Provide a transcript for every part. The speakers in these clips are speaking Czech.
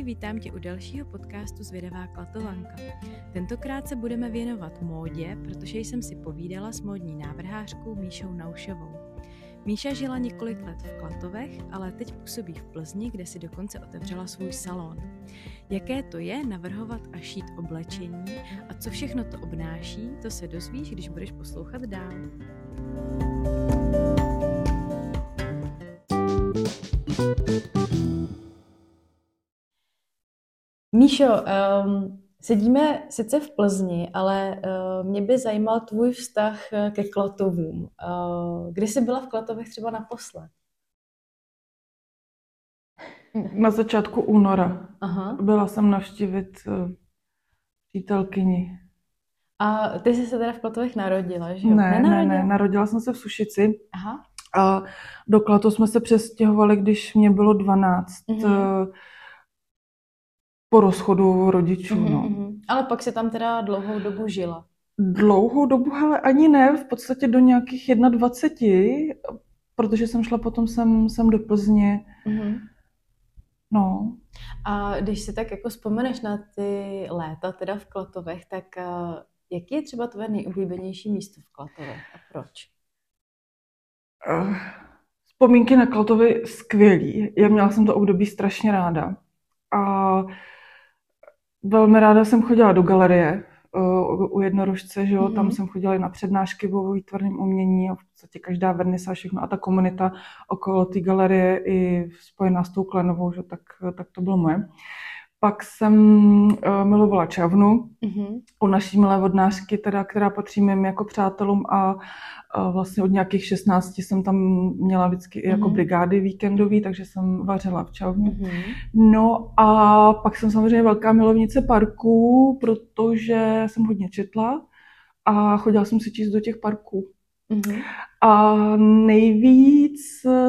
Ahoj, vítám tě u dalšího podcastu Zvědavá klatovanka. Tentokrát se budeme věnovat módě, protože jsem si povídala s módní návrhářkou Míšou Naušovou. Míša žila několik let v Klatovech, ale teď působí v Plzni, kde si dokonce otevřela svůj salon. Jaké to je navrhovat a šít oblečení a co všechno to obnáší, to se dozvíš, když budeš poslouchat dál. Míšo, um, sedíme sice v Plzni, ale uh, mě by zajímal tvůj vztah eh, ke Klatovům. Uh, kdy jsi byla v Klatovech třeba naposled? Na začátku února. Aha. Byla jsem navštívit uh, přítelkyni. A ty jsi se teda v Klatovech narodila, že jo? Ne, ne, ne, narodila jsem se v Sušici. Aha. A do Klatu jsme se přestěhovali, když mě bylo 12. Mm-hmm po rozchodu rodičů. Mm-hmm, no. Mhm. Ale pak se tam teda dlouhou dobu žila. Dlouhou dobu, ale ani ne, v podstatě do nějakých 21, protože jsem šla potom sem, sem do Plzně. Mm-hmm. No. A když si tak jako vzpomeneš na ty léta teda v Klatovech, tak uh, jaký je třeba tvoje nejoblíbenější místo v Klatovech a proč? Uh, vzpomínky na Klatovy skvělý. Já měla jsem to období strašně ráda. A Velmi ráda jsem chodila do galerie uh, u jednorožce, že jo? Mm-hmm. tam jsem chodila i na přednášky o výtvarném umění a v podstatě každá vernisa všechno a ta komunita okolo té galerie i spojená s tou Klenovou, že? Tak, tak to bylo moje. Pak jsem uh, milovala čavnu mm-hmm. u naší milé vodnářky, teda, která patří mým jako přátelům a uh, vlastně od nějakých 16 jsem tam měla vždycky mm-hmm. jako mhm. brigády víkendový, takže jsem vařila v čavně. Mm-hmm. No a pak jsem samozřejmě velká milovnice parků, protože jsem hodně četla a chodila jsem si číst do těch parků. Mm-hmm. A nejvíc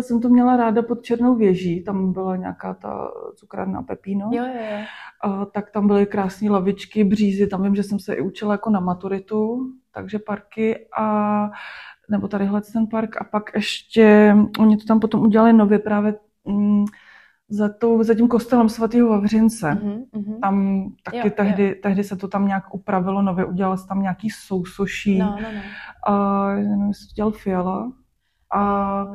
jsem to měla ráda pod Černou věží, tam byla nějaká ta cukrárna Pepino. Jo, jo, jo. A, tak tam byly krásné lavičky, břízy, tam vím, že jsem se i učila jako na maturitu, takže parky a nebo tadyhle ten park a pak ještě, oni to tam potom udělali nově právě mm, za, tou, za tím kostelem svatého Vavřince. Mm-hmm, Tam taky jo, tehdy, jo. tehdy se to tam nějak upravilo nově, udělal se tam nějaký sousoší. No, no, no. A nevím, jestli to dělal Fiala. A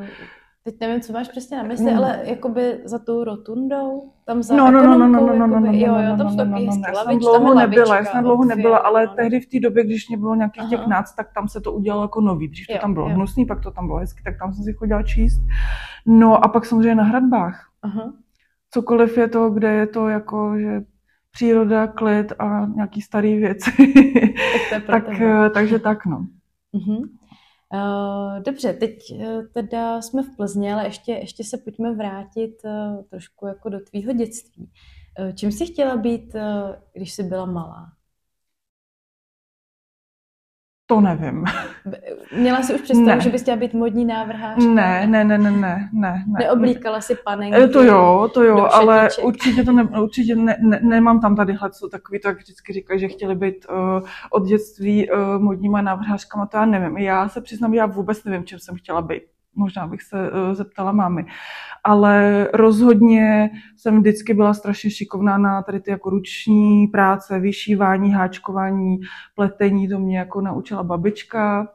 Teď nevím, co máš přesně na mysli, no. ale jakoby za tou rotundou, tam za no, no, no, no, no, no, no, no, no, jo, jo, tam jsou takový hezký lavič, dlouho nebyla, já jsem dlouho nebyla, ale tehdy v té době, když mě bylo nějakých těch náct, tak tam se to udělalo jako nový. Dřív to tam bylo hnusný, pak to tam bylo hezky, tak tam jsem si chodila číst. No a pak samozřejmě na hradbách. Aha cokoliv je to, kde je to jako, že příroda, klid a nějaký starý věci. tak, tak takže tak, no. Uh-huh. Uh, dobře, teď uh, teda jsme v Plzni, ale ještě, ještě se pojďme vrátit uh, trošku jako do tvýho dětství. Uh, čím jsi chtěla být, když jsi byla malá? To nevím. Měla jsi už představu, ne. že bys chtěla být modní návrhářka? Ne, ne, ne, ne, ne, ne. Neoblíkala si panenky? To jo, to jo, ale určitě to ne, určitě ne, ne, nemám tam tady co takový, to jak vždycky říkají, že chtěli být uh, od dětství uh, modníma návrhářkama, to já nevím. Já se přiznám, já vůbec nevím, čím jsem chtěla být možná bych se uh, zeptala mámy. Ale rozhodně jsem vždycky byla strašně šikovná na tady ty jako ruční práce, vyšívání, háčkování, pletení, to mě jako naučila babička.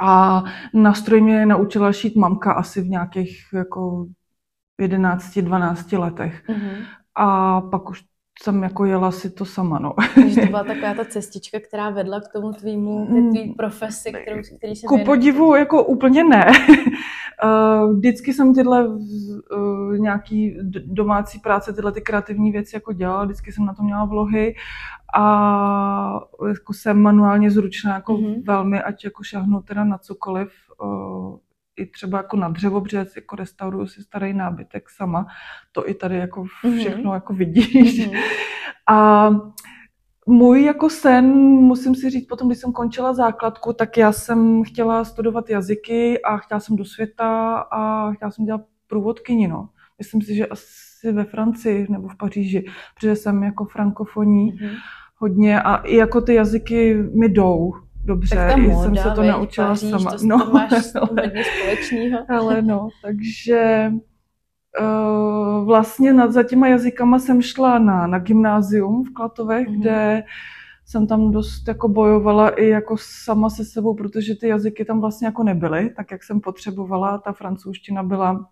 A nástroj mě naučila šít mamka asi v nějakých jako 11-12 letech. Mm-hmm. A pak už jsem jako jela si to sama, no. Takže to byla taková ta cestička, která vedla k tomu tvýmu, tvý mm, profesi, kterou, který se Ku podivu, jako úplně ne. Eh, vždycky jsem tyhle uh, nějaký domácí práce, tyhle ty kreativní věci jako dělala, vždycky jsem na to měla vlohy a jako jsem manuálně zručná jako mm-hmm. velmi, ať jako šahnu teda na cokoliv, uh, i třeba jako na dřevo, protože jako restauruju si starý nábytek sama, to i tady jako mhm. všechno mm-hmm. jako vidíš. Mm-hmm. A můj jako sen, musím si říct, potom, když jsem končila základku, tak já jsem chtěla studovat jazyky a chtěla jsem do světa a chtěla jsem dělat průvodkyni, no. Myslím si, že asi ve Francii nebo v Paříži, protože jsem jako frankofoní mm-hmm. hodně a i jako ty jazyky mi jdou dobře, tak moda, jsem se to veď, naučila Paříž, sama. To, no, to máš ale, společného. ale no, takže uh, vlastně nad, za těma jazykama jsem šla na, na gymnázium v Klatovech, mm-hmm. kde jsem tam dost jako bojovala i jako sama se sebou, protože ty jazyky tam vlastně jako nebyly, tak jak jsem potřebovala. Ta francouzština byla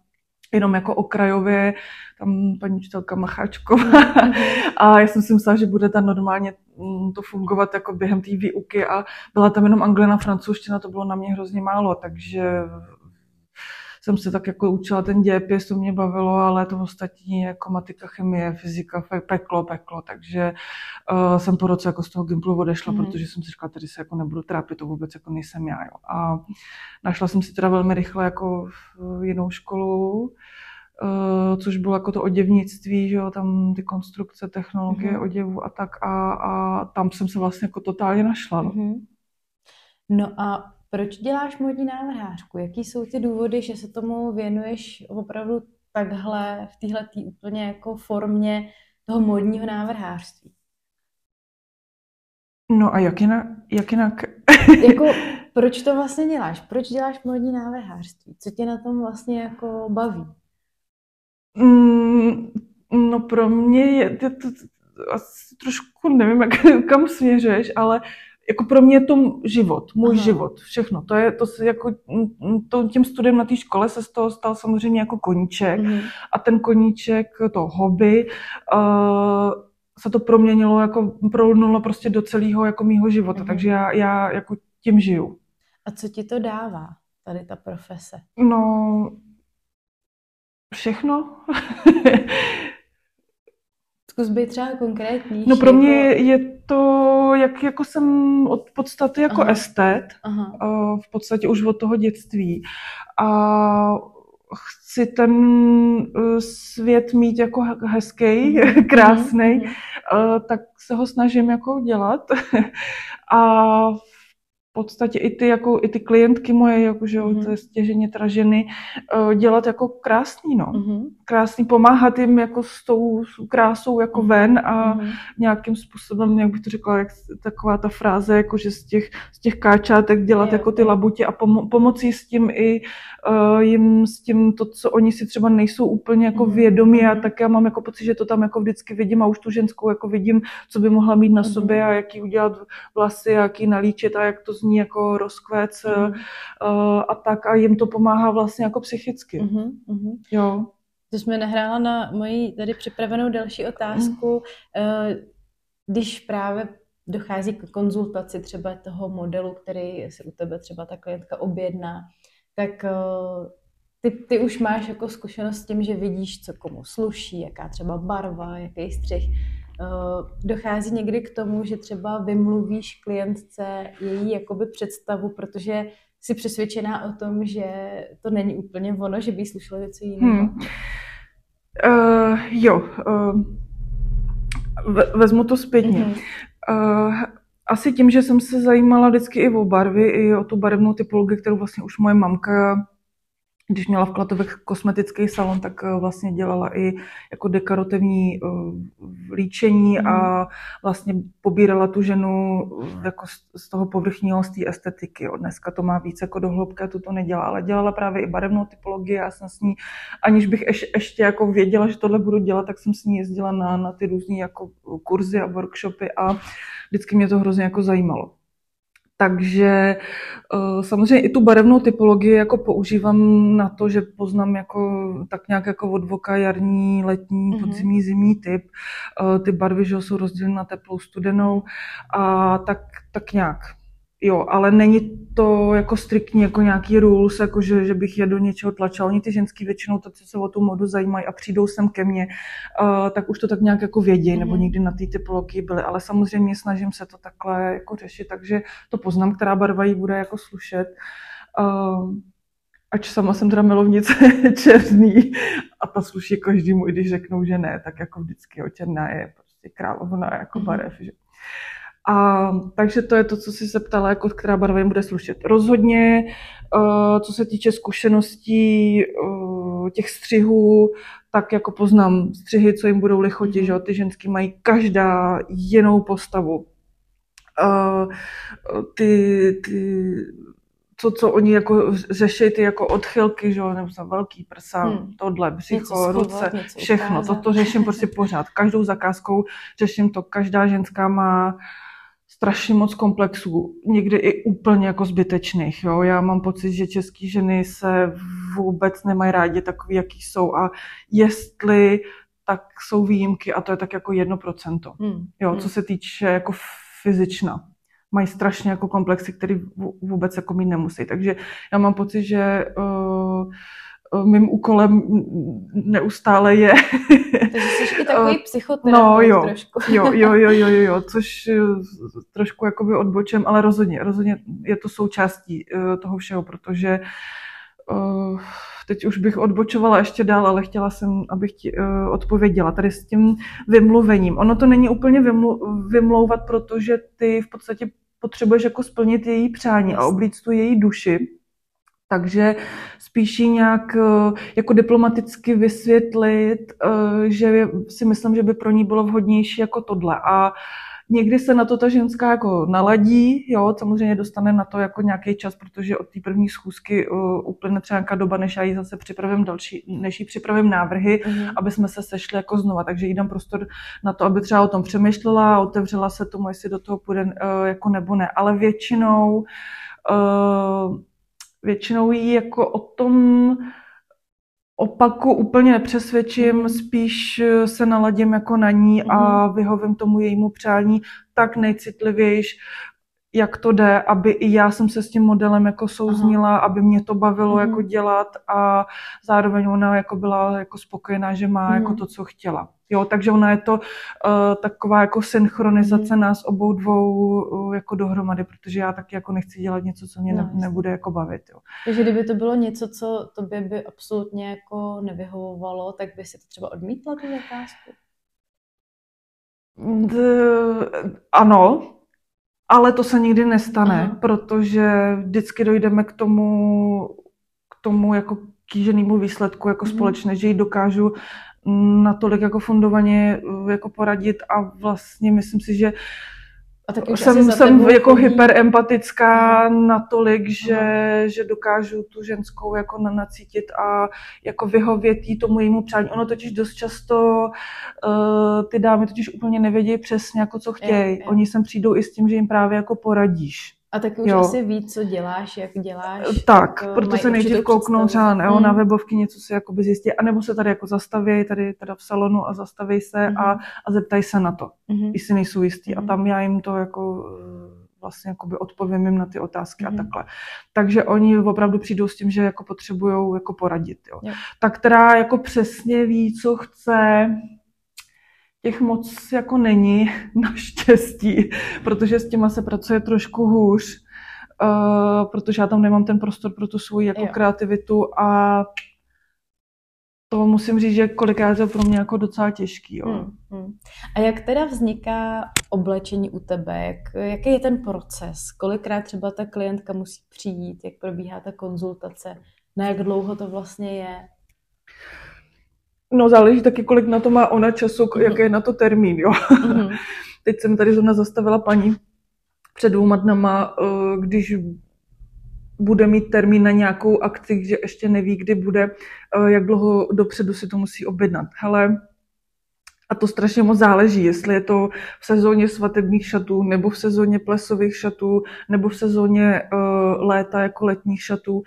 jenom jako okrajově, tam paní učitelka Macháčková. Mhm. A já jsem si myslela, že bude tam normálně mm, to fungovat jako během té výuky a byla tam jenom anglina, francouzština, to bylo na mě hrozně málo, takže jsem se tak jako učila ten dějepis, to mě bavilo, ale to ostatní jako matika, chemie, fyzika, peklo, peklo, takže uh, jsem po roce jako z toho Gimplu odešla, mm. protože jsem si říkala, tady se jako nebudu trápit, to vůbec jako nejsem já. Jo. A našla jsem si teda velmi rychle jako jinou školu, Uh, což bylo jako to oděvnictví, že jo, tam ty konstrukce, technologie mm-hmm. oděvu a tak a, a tam jsem se vlastně jako totálně našla. No, mm-hmm. no a proč děláš modní návrhářku? Jaký jsou ty důvody, že se tomu věnuješ opravdu takhle, v téhle tý úplně jako formě toho modního návrhářství? No a jak jinak? Jak jinak? jako, proč to vlastně děláš? Proč děláš modní návrhářství? Co tě na tom vlastně jako baví? Mm, no pro mě je to, to, to asi trošku nevím, jak, kam směřuješ, ale jako pro mě je to život, můj Aha. život, všechno. To je, to se jako, to, tím studiem na té škole se z toho stal samozřejmě jako koníček mm. a ten koníček, to hobby, uh, se to proměnilo, jako prolnulo prostě do celého jako mýho života, mm. takže já, já jako tím žiju. A co ti to dává, tady ta profese? No, všechno. Zkus být třeba konkrétní. No pro mě jako... je to, jak jako jsem od podstaty jako Aha. estet, Aha. v podstatě už od toho dětství. A chci ten e, svět mít jako hezký, mhm. krásný, mm tak se ho snažím jako dělat. A podstatě i ty, jako, i ty klientky moje, jako, že mm-hmm. to je stěženě teda ženy, uh, dělat jako krásný, no. Mm-hmm. Krásný, pomáhat jim jako s tou krásou jako mm-hmm. ven a mm-hmm. nějakým způsobem, jak bych to řekla, jak taková ta fráze, jako že z těch, z těch káčátek dělat je, jako ty labutě a pomo- pomoci s tím i uh, jim s tím to, co oni si třeba nejsou úplně jako mm-hmm. vědomí a mhm. tak já mám jako pocit, že to tam jako vždycky vidím a už tu ženskou jako vidím, co by mohla mít na mm-hmm. sobě a jaký udělat vlasy, jaký nalíčit a jak to zní jako rozkvec mm. uh, a tak a jim to pomáhá vlastně jako psychicky. Mm-hmm. Jo. To jsme nahrála na moji tady připravenou další otázku. Mm. Když právě dochází k konzultaci třeba toho modelu, který si u tebe třeba ta klientka objedná, tak ty, ty už máš jako zkušenost s tím, že vidíš, co komu sluší, jaká třeba barva, jaký střih. Eh, dochází někdy k tomu, že třeba vymluvíš klientce její jakoby představu, protože jsi přesvědčená o tom, že to není úplně ono, že by jí slušelo něco jiného? Hmm. Uh, jo, uh, vezmu to zpětně. Mm-hmm. Uh, asi tím, že jsem se zajímala vždycky i o barvy, i o tu barevnou typologii, kterou vlastně už moje mamka když měla v Klatovech kosmetický salon, tak eh, vlastně dělala i jako dekorativní eh, líčení mm. a vlastně pobírala tu ženu eh, jako z toho povrchního, z té estetiky. Jo. Dneska to má víc jako dohloubka, tu to nedělá, ale dělala právě i barevnou typologii. Já jsem s ní, aniž bych ješ, ještě jako věděla, že tohle budu dělat, tak jsem s ní jezdila na, na ty různé jako kurzy a workshopy a vždycky mě to hrozně jako zajímalo. Takže eh, samozřejmě i tu barevnou typologii jako používám na to, že poznám jako tak nějak jako od voka jarní, letní, mm-hmm. podzimní, zimní typ. Eh, ty barvy že jsou rozděleny na teplou, studenou a tak, tak nějak. Jo, ale není to jako striktní jako nějaký rules, jako že, že bych je do něčeho tlačila. Oni ty ženský většinou to, co se o tu modu zajímají a přijdou sem ke mně, uh, tak už to tak nějak jako vědí, mm-hmm. nebo někdy na té typologii byly. Ale samozřejmě snažím se to takhle jako řešit, takže to poznám, která barva jí bude jako slušet. Uh, ač sama jsem teda milovnice černý a ta sluší každému, i když řeknou, že ne, tak jako vždycky jo, černá je prostě královna jako mm-hmm. barev, že a takže to je to, co jsi se ptala, jako která barva jim bude slušet. Rozhodně, uh, co se týče zkušeností uh, těch střihů, tak jako poznám střihy, co jim budou lichoti, mhm. že ty ženský mají každá jinou postavu. Uh, ty, ty to, co oni jako řeší, ty jako odchylky, že jo, nebo za velký prsa, hmm. tohle, břicho, schovat, ruce, všechno, ukázat. to, to řeším prostě pořád. Každou zakázkou řeším to, každá ženská má strašně moc komplexů, někdy i úplně jako zbytečných. Jo? Já mám pocit, že české ženy se vůbec nemají rádi takový, jaký jsou a jestli tak jsou výjimky a to je tak jako jedno procento. Hmm. Jo, co hmm. se týče jako fyzična. Mají strašně jako komplexy, které vůbec jako mít nemusí. Takže já mám pocit, že uh, mým úkolem neustále je... Takže jsi i takový eh, psychoterapeut no, jo, trošku. jo, jo, jo, jo, jo, což trošku jakoby odbočem, ale rozhodně, rozhodně je to součástí uh, toho všeho, protože uh, teď už bych odbočovala ještě dál, ale chtěla jsem, abych ti odpověděla tady s tím vymluvením. Ono to není úplně vymlu, vymlouvat, protože ty v podstatě potřebuješ jako splnit její přání a oblíct tu její duši. Takže spíš nějak uh, jako diplomaticky vysvětlit, uh, že si myslím, že by pro ní bylo vhodnější jako tohle. A Někdy se na to ta ženská jako naladí, jo, samozřejmě dostane na to jako nějaký čas, protože od té první schůzky uh, uplyne třeba nějaká doba, než já jí zase připravím další, než jí připravím návrhy, mm-hmm. aby jsme se sešli jako znova. Takže jí dám prostor na to, aby třeba o tom přemýšlela, otevřela se tomu, jestli do toho půjde uh, jako nebo ne. Ale většinou uh, většinou jí jako o tom opaku úplně nepřesvědčím, mhm. spíš eh, se naladím jako na ní a mhm. vyhovím tomu jejímu přání tak nejcitlivějš, jak to jde, aby i já jsem se s tím modelem jako souznila, Aha. aby mě to bavilo mm. jako dělat a zároveň ona jako byla jako spokojená, že má mm. jako to, co chtěla. Jo, takže ona je to uh, taková jako synchronizace mm. nás obou dvou uh, jako dohromady, protože já taky jako nechci dělat něco, co mě no, ne, nebude jako bavit. Jo. Takže kdyby to bylo něco, co tobě by absolutně jako nevyhovovalo, tak by si to třeba odmítla tu zakázku? ano, ale to se nikdy nestane, Aha. protože vždycky dojdeme k tomu, k tomu jako kýženému výsledku jako mhm. společně, že ji dokážu natolik jako fundovaně jako poradit a vlastně myslím si, že a tak už jsem, jsem jako hyperempatická natolik, že, že dokážu tu ženskou jako nacítit a jako vyhovět jí tomu jejímu přání. Ono totiž dost často uh, ty dámy totiž úplně nevědí přesně, jako co chtějí. Oni sem přijdou i s tím, že jim právě jako poradíš. A tak už jo. asi ví, co děláš, jak děláš. Tak, jako proto se nejdřív kouknou třeba jo, hmm. na webovky, něco si jakoby zjistí, anebo se tady jako zastaví, tady teda v salonu a zastaví se hmm. a, a zeptají se na to, hmm. jestli nejsou jistí. Hmm. A tam já jim to jako vlastně jakoby odpovím jim na ty otázky hmm. a takhle. Takže oni opravdu přijdou s tím, že jako potřebují jako poradit. Jo. Jo. Ta, která jako přesně ví, co chce, těch moc jako není, naštěstí, protože s těma se pracuje trošku hůř, uh, protože já tam nemám ten prostor pro tu svoji jako kreativitu a to musím říct, že kolikrát je pro mě jako docela těžký. Jo. Hmm, hmm. A jak teda vzniká oblečení u tebe? Jak, jaký je ten proces? Kolikrát třeba ta klientka musí přijít? Jak probíhá ta konzultace? Na jak dlouho to vlastně je? No záleží taky, kolik na to má ona času, mm-hmm. jaký je na to termín, jo. Mm-hmm. Teď jsem tady zrovna zastavila paní před dvouma dnama, eh, když bude mít termín na nějakou akci, že ještě neví, kdy bude, eh, jak dlouho dopředu si to musí objednat. Hele, a to strašně moc záleží, jestli je to v sezóně svatebních šatů, nebo v sezóně plesových šatů, nebo v sezóně uh, léta jako letních šatů.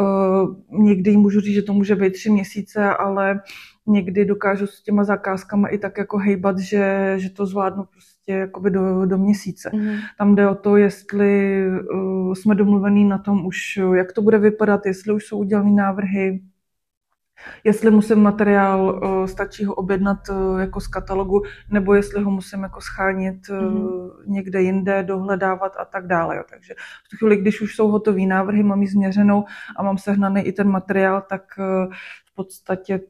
Uh, někdy můžu říct, že to může být tři měsíce, ale někdy dokážu s těma zakázkama i tak jako hejbat, že, že to zvládnu prostě jakoby do, do měsíce. Mm. Tam jde o to, jestli uh, jsme domluvení na tom už, jak to bude vypadat, jestli už jsou udělané návrhy, jestli musím materiál, uh, stačí ho objednat uh, jako z katalogu, nebo jestli ho musím jako schánit mm. někde jinde, dohledávat a tak dále. Jo. Takže v tu chvíli, když už jsou hotové návrhy, mám ji změřenou a mám sehnaný i ten materiál, tak v podstatě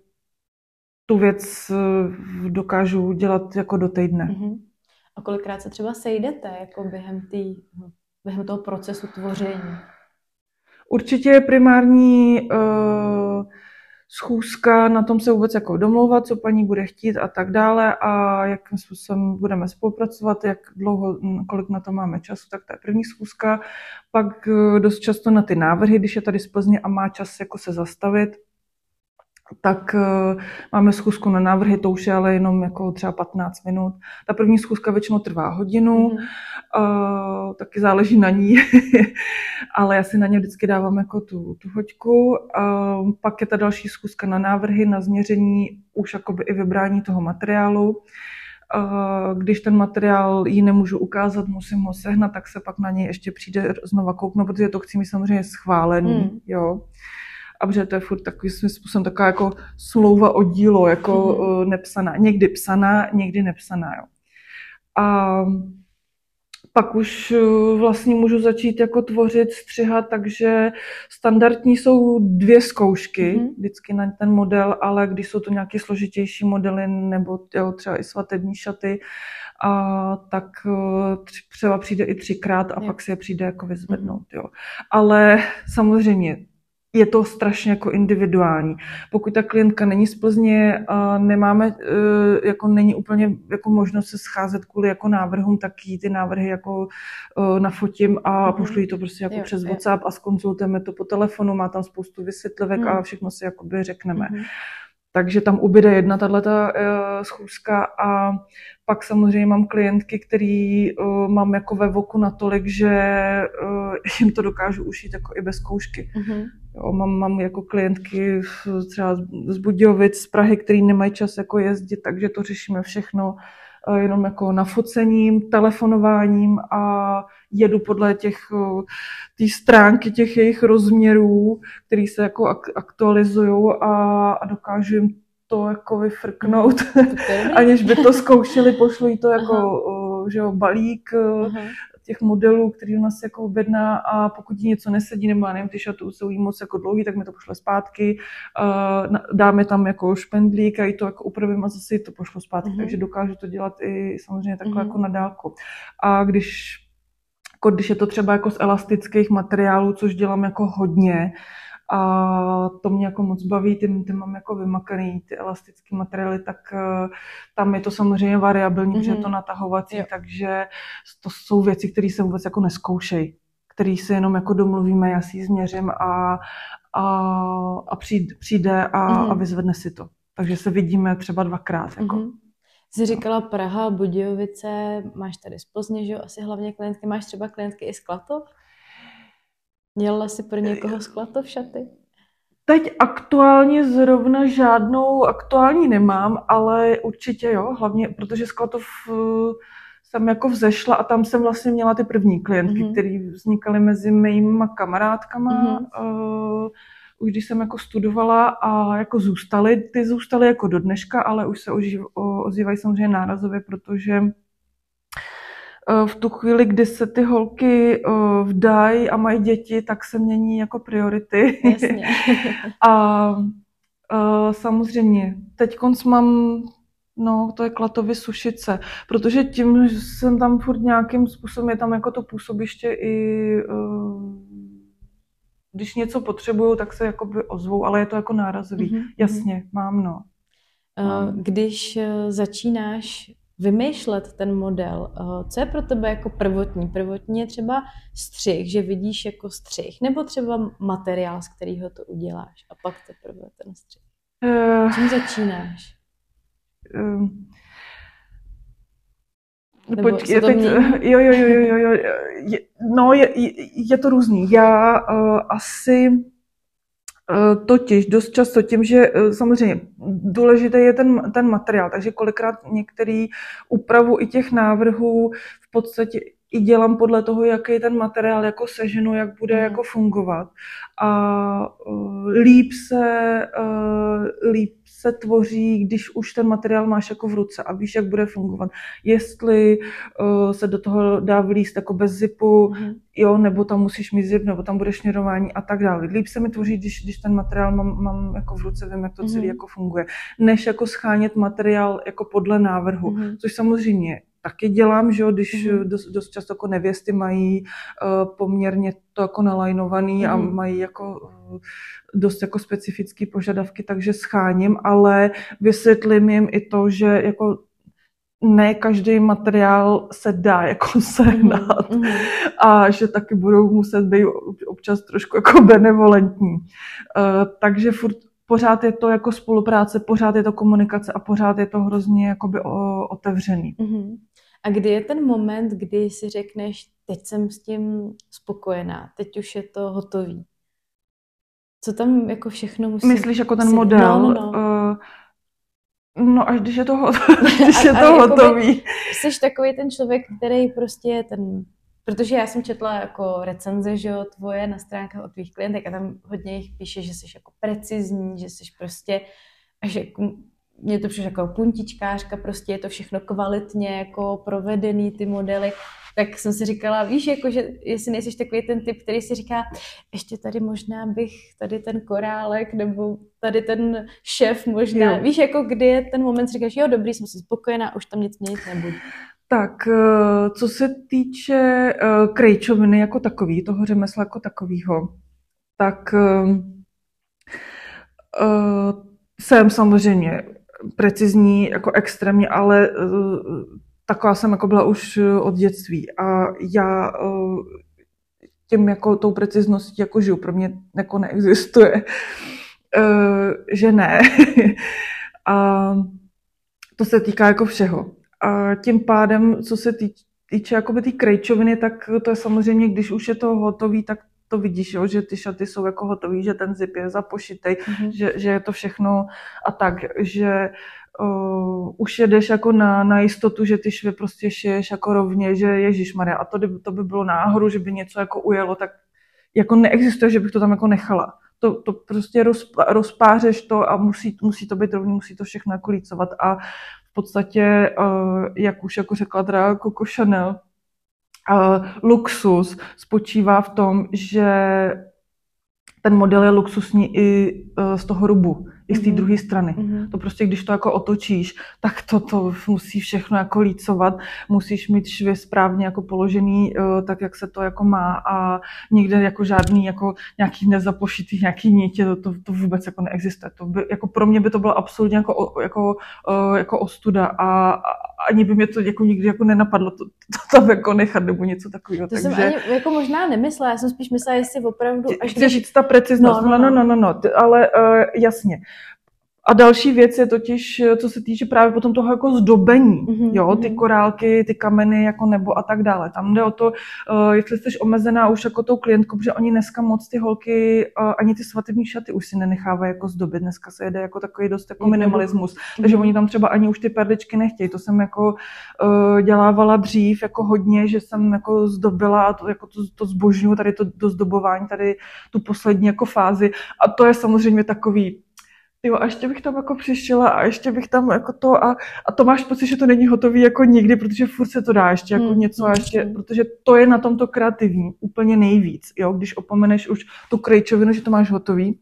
tu věc eh, dokážu dělat jako do týdne. Mm-hmm. A kolikrát se třeba sejdete jako během, tý, během toho procesu tvoření? Určitě je primární uh, schůzka, na tom se vůbec jako domlouvat, co paní bude chtít a tak dále a jakým způsobem budeme spolupracovat, jak dlouho, kolik na to máme času, tak to je první schůzka. Pak eh, dost často na ty návrhy, když je tady z Plzně a má čas jako se zastavit, tak uh, máme schůzku na návrhy, to už je ale jenom jako třeba 15 minut. Ta první schůzka většinou trvá hodinu, mm-hmm. uh, taky záleží na ní, ale já si na ně vždycky dávám jako tu, tu hoďku. Uh, pak je ta další schůzka na návrhy, na změření, už jakoby i vybrání toho materiálu. Když ten materiál ji nemůžu ukázat, musím ho sehnat, tak se pak na něj ještě přijde znova kouknout, protože to chci mít samozřejmě schválený. Mm. Jo a protože to je furt takový svým způsobem taková jako smlouva o dílo, jako mm-hmm. nepsaná. Někdy psaná, někdy nepsaná. Jo. A pak už eh, vlastně můžu začít jako tvořit, střihat, takže standardní jsou dvě zkoušky mm-hmm. vždycky na ten model, ale když jsou to nějaké složitější modely nebo jo, třeba i svatební šaty, a tak eh, třeba přijde i třikrát a je. pak se je přijde jako vyzvednout. Mm-hmm. Jo. Ale samozřejmě je to strašně jako individuální. Pokud ta klientka není z Plzně, nemáme, e, jako není úplně jako možnost se scházet kvůli jako návrhům, tak jí ty návrhy jako e, nafotím a mm-hmm. pošlu jí to prostě jako jo, přes WhatsApp a skonzultujeme to po telefonu, má tam spoustu vysvětlivek mm. a všechno si jakoby řekneme. Mm-hmm. Takže tam ubyde jedna tato uh, schůzka a pak samozřejmě mám klientky, který uh, mám jako ve voku natolik, že uh, jim to dokážu ušít jako i bez zkoušky. Mm-hmm. Jo, mám, mám jako klientky třeba z Budějovic, z Prahy, který nemají čas jako jezdit, takže to řešíme všechno jenom jako nafocením, telefonováním a jedu podle těch té stránky těch jejich rozměrů, které se jako aktualizují a, a dokážu jim to jako vyfrknout, aniž by to zkoušeli, pošlu to jako Aha. že jo, balík Aha těch modelů, který u nás jako objedná a pokud jí něco nesedí, nebo já nevím, ty šaty jsou jí moc jako dlouhý, tak mi to pošle zpátky, uh, dáme tam jako špendlík a i to jako upravím a zase to pošlo zpátky, mm-hmm. takže dokážu to dělat i samozřejmě takhle mm-hmm. jako na dálku. A když jako když je to třeba jako z elastických materiálů, což dělám jako hodně, a to mě jako moc baví, ty, ty mám jako vymakaný, ty elastické materiály, tak uh, tam je to samozřejmě variabilní, mm-hmm. protože je to mhm. natahovací, jo. takže to jsou věci, které se vůbec jako neskoušejí, které se jenom jako domluvíme, já si ji změřím a, a, a přijde, přijde a, mm-hmm. a vyzvedne si to. Takže se vidíme třeba dvakrát. Jako. Mm-hmm. Jsi říkala Praha, Budějovice, máš tady z Plzně, že jo, asi hlavně klientky, máš třeba klientky i z Klatov? Měla jsi pro někoho v šaty? Teď aktuálně zrovna žádnou aktuální nemám, ale určitě jo, hlavně protože Sklatov eh, jsem jako vzešla a tam jsem vlastně měla ty první klientky, mm-hmm. které vznikaly mezi mými kamarádkama. Mm-hmm. Uh, už když jsem jako studovala a jako zůstaly, ty zůstaly jako do dneška, ale už se oživ, ozývají samozřejmě nárazově, protože Eh, v tu chvíli, kdy se ty holky eh, vdají a mají děti, tak se mění jako priority. Jasně. a eh, samozřejmě, teď konc mám No, to je Klatovy Sušice, protože tím, že jsem tam furt nějakým způsobem, je tam jako to působiště i, když něco potřebuju, tak se jakoby ozvou, ale je to jako nárazový. Mm-hmm. Jasně, mám, no. Mám. Když začínáš vymýšlet ten model. Eh, co je pro tebe jako prvotní? Prvotní je třeba střih, že vidíš jako střih, nebo třeba materiál, z kterého to uděláš a pak teprve ten střih. Uh, Čím začínáš? Uh, nebo Počkej, teď, jo, jo, jo, jo, jo, je, no je, je to různý. Já uh, asi Eh, totiž dost často tím, že eh, samozřejmě důležitý je ten, ten materiál, takže kolikrát některý úpravu i těch návrhů v podstatě i dělám podle toho, jaký ten materiál jako seženu, jak bude mm. jako fungovat. A uh, líp se, uh, líp se tvoří, když už ten materiál máš jako v ruce a víš, jak bude fungovat. Jestli uh, se do toho dá vlíst jako bez zipu, mm. jo, nebo tam musíš mít zip, nebo tam bude šněrování a tak dále. Líp se mi tvoří, když, když ten materiál mám, mám jako v ruce, vím, jak to celý mm. jako funguje, než jako schánět materiál jako podle návrhu, mm. což samozřejmě taky dělám, že jo, když mm. dost, dost často jako nevěsty mají uh, poměrně to jako nalajnovaný mm. a mhm. mají jako uh, dost jako specifické požadavky, takže scháním, ale vysvětlím jim i to, že jako ne každý materiál se dá jako sehnat mm, mm. a že taky budou muset být občas trošku jako benevolentní. Uh, takže furt pořád je to jako spolupráce, pořád je to komunikace a pořád je to hrozně jakoby o, otevřený. Mm-hmm. A kdy je ten moment, kdy si řekneš, teď jsem s tím spokojená, teď už je to hotový? Co tam jako všechno musí... Myslíš jako ten si... model? No, no, no. Uh, No až když je to, když je to a, a hotový. Jsi takový ten člověk, který prostě je ten Protože já jsem četla jako recenze, že jo, tvoje na stránkách od tvých klientek a tam hodně jich píše, že jsi jako precizní, že jsi prostě, až jako, mě to přišlo jako puntičkářka, prostě je to všechno kvalitně jako provedený, ty modely, tak jsem si říkala, víš, jako, že jestli nejsi takový ten typ, který si říká, ještě tady možná bych, tady ten korálek, nebo tady ten šéf možná, jo. víš, jako kdy je ten moment, říkáš, jo, dobrý, jsem si spokojená, už tam nic měnit nebudu. Tak, eh, co se týče eh, krejčoviny jako takový, toho řemesla jako takového, tak eh, jsem samozřejmě precizní, jako extrémně, ale taková jsem jako byla už od dětství a já tím jako tou precizností jako žiju, pro mě jako neexistuje, že ne. a to se týká jako všeho. A tím pádem, co se týče, týče jakoby té krejčoviny, tak to je samozřejmě, když už je to hotový, tak to vidíš, jo, že ty šaty jsou jako hotový, že ten zip je zapošitej, mm-hmm. že, že je to všechno a tak, že uh, už jedeš jako na, na jistotu, že ty švy prostě šiješ jako rovně, že Ježíš Maria, a to, to by bylo náhodou, že by něco jako ujelo, tak jako neexistuje, že bych to tam jako nechala. To, to prostě rozpářeš to a musí, musí to být rovně, musí to všechno jako lícovat a podstatě, eh, jak už jako řekla teda Coco Chanel, eh, luxus spočívá v tom, že ten model je luxusní i eh, z toho rubu i z té mm-hmm. druhé strany. Mm-hmm. To prostě, když to jako otočíš, tak to, to musí všechno jako lícovat, musíš mít švy správně jako položený, uh, tak jak se to jako má a nikde jako žádný jako nějaký nezapošitý nějaký nítě, to, to, to vůbec jako neexistuje. To by, jako pro mě by to bylo absolutně jako, jako, uh, jako ostuda a, a ani by mě to jako nikdy jako nenapadlo to, to tam jako nechat nebo něco takového. To Takže... jsem ani jako možná nemyslela, já jsem spíš myslela, jestli opravdu... Až Chceš říct ta preciznost, no, no, no, no, no, no, no ale uh, jasně. A další věc je totiž, co se týče právě potom toho jako zdobení, mm-hmm. jo, ty mhm. korálky, ty kameny jako nebo a tak dále. Tam jde o to, uh, jestli jsi omezená už jako tou klientkou, protože oni dneska moc ty holky, uh, ani ty svatební šaty už si nenechávají jako zdobit. Dneska se jede jako takový dost jako minimalismus. Mm-hmm. Takže oni tam třeba ani už ty perličky nechtějí. To jsem jako uh, dělávala dřív jako hodně, že jsem jako zdobila a to, jako to, to zbožňuju, tady to, to zdobování, tady tu poslední jako fázi. A to je samozřejmě takový jo, a ještě bych tam jako přišla a ještě bych tam jako to a, a to máš pocit, že to není hotový jako nikdy, protože furt se to dá ještě jako hmm. něco a ještě, protože to je na tomto kreativní úplně nejvíc, jo, když opomeneš už tu krejčovinu, že to máš hotový,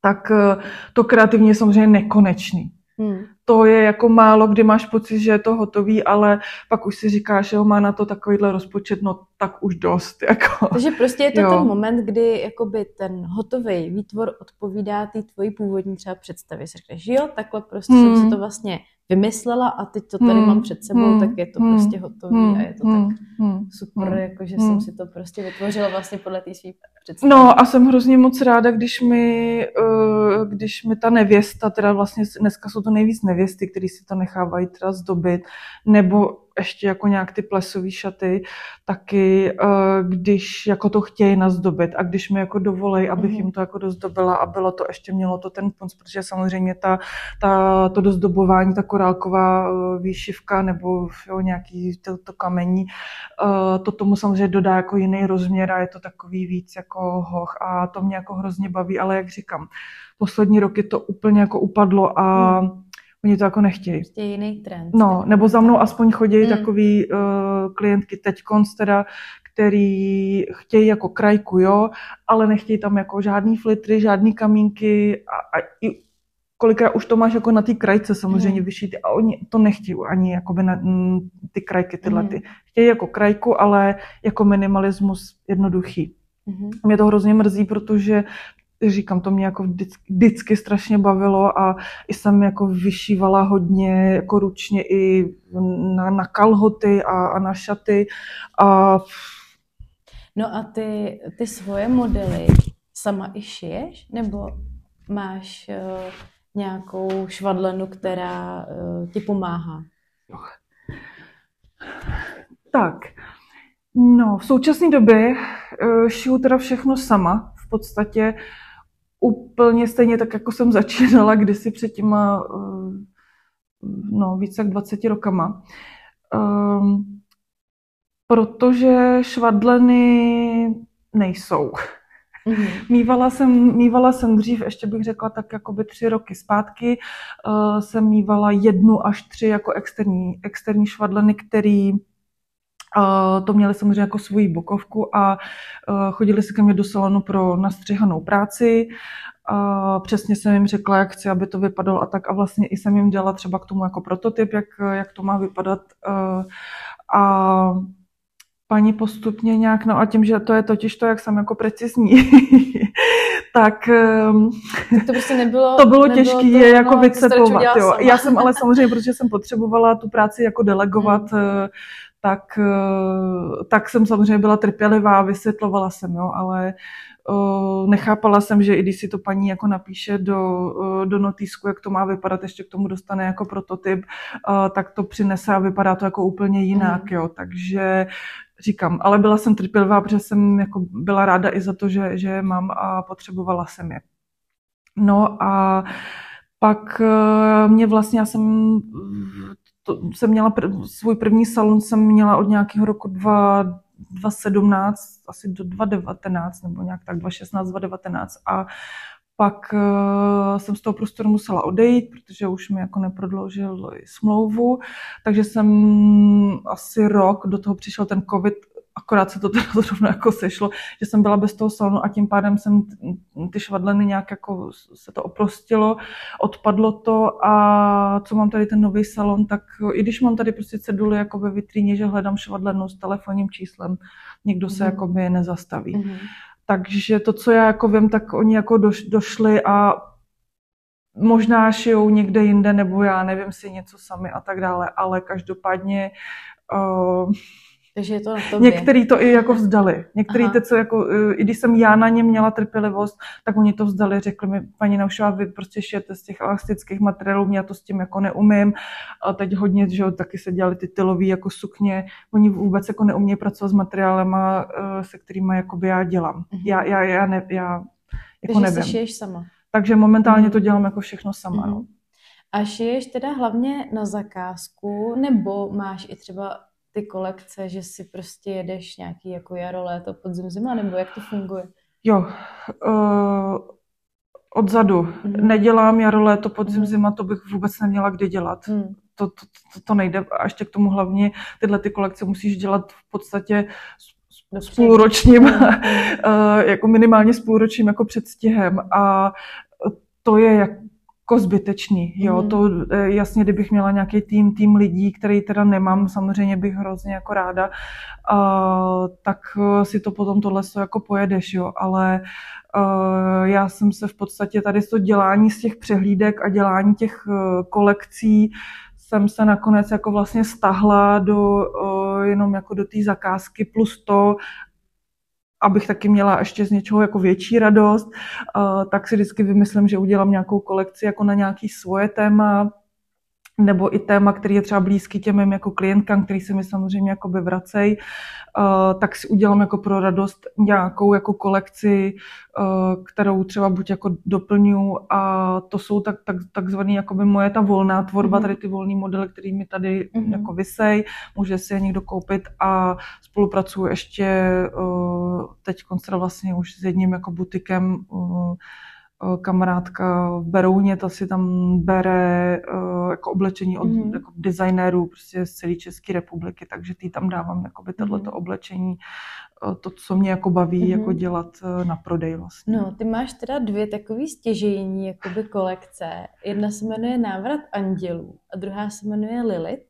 tak eh, to kreativní je samozřejmě nekonečný. Hmm. To je jako málo, kdy máš pocit, že je to hotový, ale pak už si říkáš, že ho má na to takovýhle rozpočet, no tak už dost. Jako. Takže prostě je to jo. ten moment, kdy jakoby ten hotový výtvor odpovídá té tvojí původní třeba představě. Si řekneš, jo, takhle prostě hmm. jsem si to vlastně vymyslela a teď to tady hmm. mám před sebou, hmm. tak je to hmm. prostě hotový hmm. a je to hmm. tak hmm. super, hmm. jako že hmm. jsem si to prostě vytvořila vlastně podle té svý představy. No a jsem hrozně moc ráda, když mi, uh, když mi ta nevěsta, teda vlastně dneska jsou to nejvíc nevěsty, který si to nechávají teda zdobit, nebo ještě jako nějak ty plesové šaty, taky eh, když jako to chtějí nazdobit a když mi jako dovolej, abych mm-hmm. jim to jako dozdobila a bylo to ještě, mělo to ten punc, protože samozřejmě ta, ta, to dozdobování, ta korálková eh, výšivka nebo jo, nějaký to, to kamení, eh, to tomu samozřejmě dodá jako jiný rozměr a je to takový víc jako hoch a to mě jako hrozně baví, ale jak říkám, poslední roky to úplně jako upadlo a mm Oni to jako nechtějí. Prostě jiný trend. No, nebo za mnou aspoň chodí mm. takový uh, klientky teď teda, který chtějí jako krajku, jo, ale nechtějí tam jako žádný flitry, žádný kamínky a, a i kolikrát už to máš jako na té krajce samozřejmě mm. vyšít a oni to nechtějí ani jakoby na mm, ty krajky tyhle mm. ty. Chtějí jako krajku, ale jako minimalismus jednoduchý. Mm. Mě to hrozně mrzí, protože říkám, to mě jako vždycky, vždycky strašně bavilo a i jsem jako vyšívala hodně jako ručně i na, na kalhoty a, a na šaty a No a ty, ty svoje modely sama i šiješ? Nebo máš uh, nějakou švadlenu, která uh, ti pomáhá? Tak, no v současné době uh, šiju teda všechno sama. V podstatě úplně stejně tak, jako jsem začínala kdysi před těma uh, no, více jak 20 rokama. Um, protože švadleny nejsou. Mm-hmm. Mývala, jsem, mývala jsem dřív, ještě bych řekla tak jakoby tři roky zpátky, uh, jsem mývala jednu až tři jako externí, externí švadleny, který Uh, to měli samozřejmě jako svoji bokovku a uh, chodili si ke mně do salonu pro nastřihanou práci. Uh, přesně jsem jim řekla, jak chci, aby to vypadalo a tak a vlastně i jsem jim dělala třeba k tomu jako prototyp, jak, jak to má vypadat. Uh, a paní postupně nějak, no a tím, že to je totiž to, jak jsem jako precizní, tak um, to prostě nebylo, to bylo těžké je jako no, vycepovat. Jo. Já jsem ale samozřejmě, protože jsem potřebovala tu práci jako delegovat, hmm. Eh, tak, eh, tak jsem samozřejmě byla trpělivá, vysvětlovala jsem, jo, ale nechápala jsem, že i když si to paní jako napíše do, do notýsku, jak to má vypadat, ještě k tomu dostane jako prototyp, tak to přinese a vypadá to jako úplně jinak, mm. jo, takže říkám, ale byla jsem trpělivá, protože jsem jako byla ráda i za to, že, že mám a potřebovala jsem je. No a pak mě vlastně, já jsem, to, jsem měla prv, svůj první salon, jsem měla od nějakého roku dva, 2017, asi do 2019, nebo nějak tak 2016, 2019 a pak uh, jsem z toho prostoru musela odejít, protože už mi jako neprodloužil smlouvu, takže jsem asi rok, do toho přišel ten covid, akorát se to teda zrovna jako sešlo, že jsem byla bez toho salonu a tím pádem jsem ty švadleny nějak jako se to oprostilo, odpadlo to a co mám tady ten nový salon, tak i když mám tady prostě ceduly jako ve vitríně, že hledám švadlenu s telefonním číslem, nikdo se mm. jako by nezastaví. Mm. Takže to, co já jako vím, tak oni jako doš, došli a možná šijou někde jinde, nebo já nevím si něco sami a tak dále, ale každopádně uh, takže je to na tobě. Některý to i jako vzdali. Některý ty, co jako, eh, i když jsem já na ně měla trpělivost, tak oni to vzdali, řekli mi, paní Naušová, vy prostě šijete z těch elastických materiálů, já to s tím jako neumím. A teď hodně, že jo, taky se dělali ty tylový jako sukně. Oni vůbec jako neumějí pracovat s materiálema, eh, se kterými jakoby já dělám. Mm-hmm. Já, já, já, ne, já jako Takže nevím. šiješ sama. Takže momentálně mm-hmm. to dělám jako všechno sama. Mm-hmm. No. A šiješ teda hlavně na zakázku, nebo máš i třeba ty kolekce, že si prostě jedeš nějaký jako jaro, léto, podzim, zima, nebo jak to funguje? Jo, uh, odzadu. Mm. Nedělám jaro, léto, podzim, mm. zima, to bych vůbec neměla kdy dělat. Mm. To, to, to, to nejde. A ještě k tomu hlavně tyhle ty kolekce musíš dělat v podstatě s půlročním, mm. jako minimálně s půlročním jako předstihem. A to je jak, jako zbytečný. Jo, mm. to eh, jasně, kdybych měla nějaký tým, tým lidí, který teda nemám, samozřejmě bych hrozně jako ráda, uh, tak eh, si to potom tohle jako pojedeš, jo, ale uh, já jsem se v podstatě tady to dělání z těch přehlídek a dělání těch uh, kolekcí jsem se nakonec jako vlastně stahla do, uh, jenom jako do té zakázky plus to, abych taky měla ještě z něčeho jako větší radost, uh, tak si vždycky vymyslím, že udělám nějakou kolekci jako na nějaký svoje téma, nebo i téma, který je třeba blízký těm mým jako klientkám, který se mi samozřejmě jako by vracej, uh, tak si udělám jako pro radost nějakou jako kolekci, uh, kterou třeba buď jako doplňu a to jsou tak, tak, takzvaný jako by moje ta volná tvorba, mm-hmm. tady ty volný modely, který mi tady mm-hmm. jako vysej, může si je někdo koupit a spolupracuju ještě uh, teď vlastně už s jedním jako butikem kamarádka v Berouně, ta si tam bere jako oblečení od mm. jako designérů prostě z celé České republiky, takže ty tam dávám jakoby tohleto mm. oblečení, to, co mě jako baví, mm. jako dělat na prodej vlastně. No, ty máš teda dvě takové stěžejní jakoby kolekce. Jedna se jmenuje Návrat andělů a druhá se jmenuje Lilith.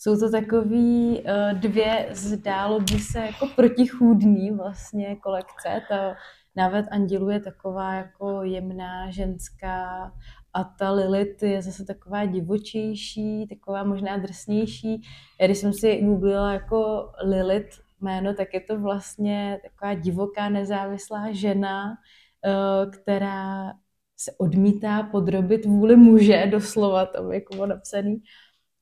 Jsou to takový uh, dvě, zdálo by se jako protichůdný vlastně kolekce. Ta návrat andělů je taková jako jemná, ženská a ta Lilith je zase taková divočejší, taková možná drsnější. Já když jsem si googlila jako Lilith jméno, tak je to vlastně taková divoká, nezávislá žena, uh, která se odmítá podrobit vůli muže, doslova tam jako napsaný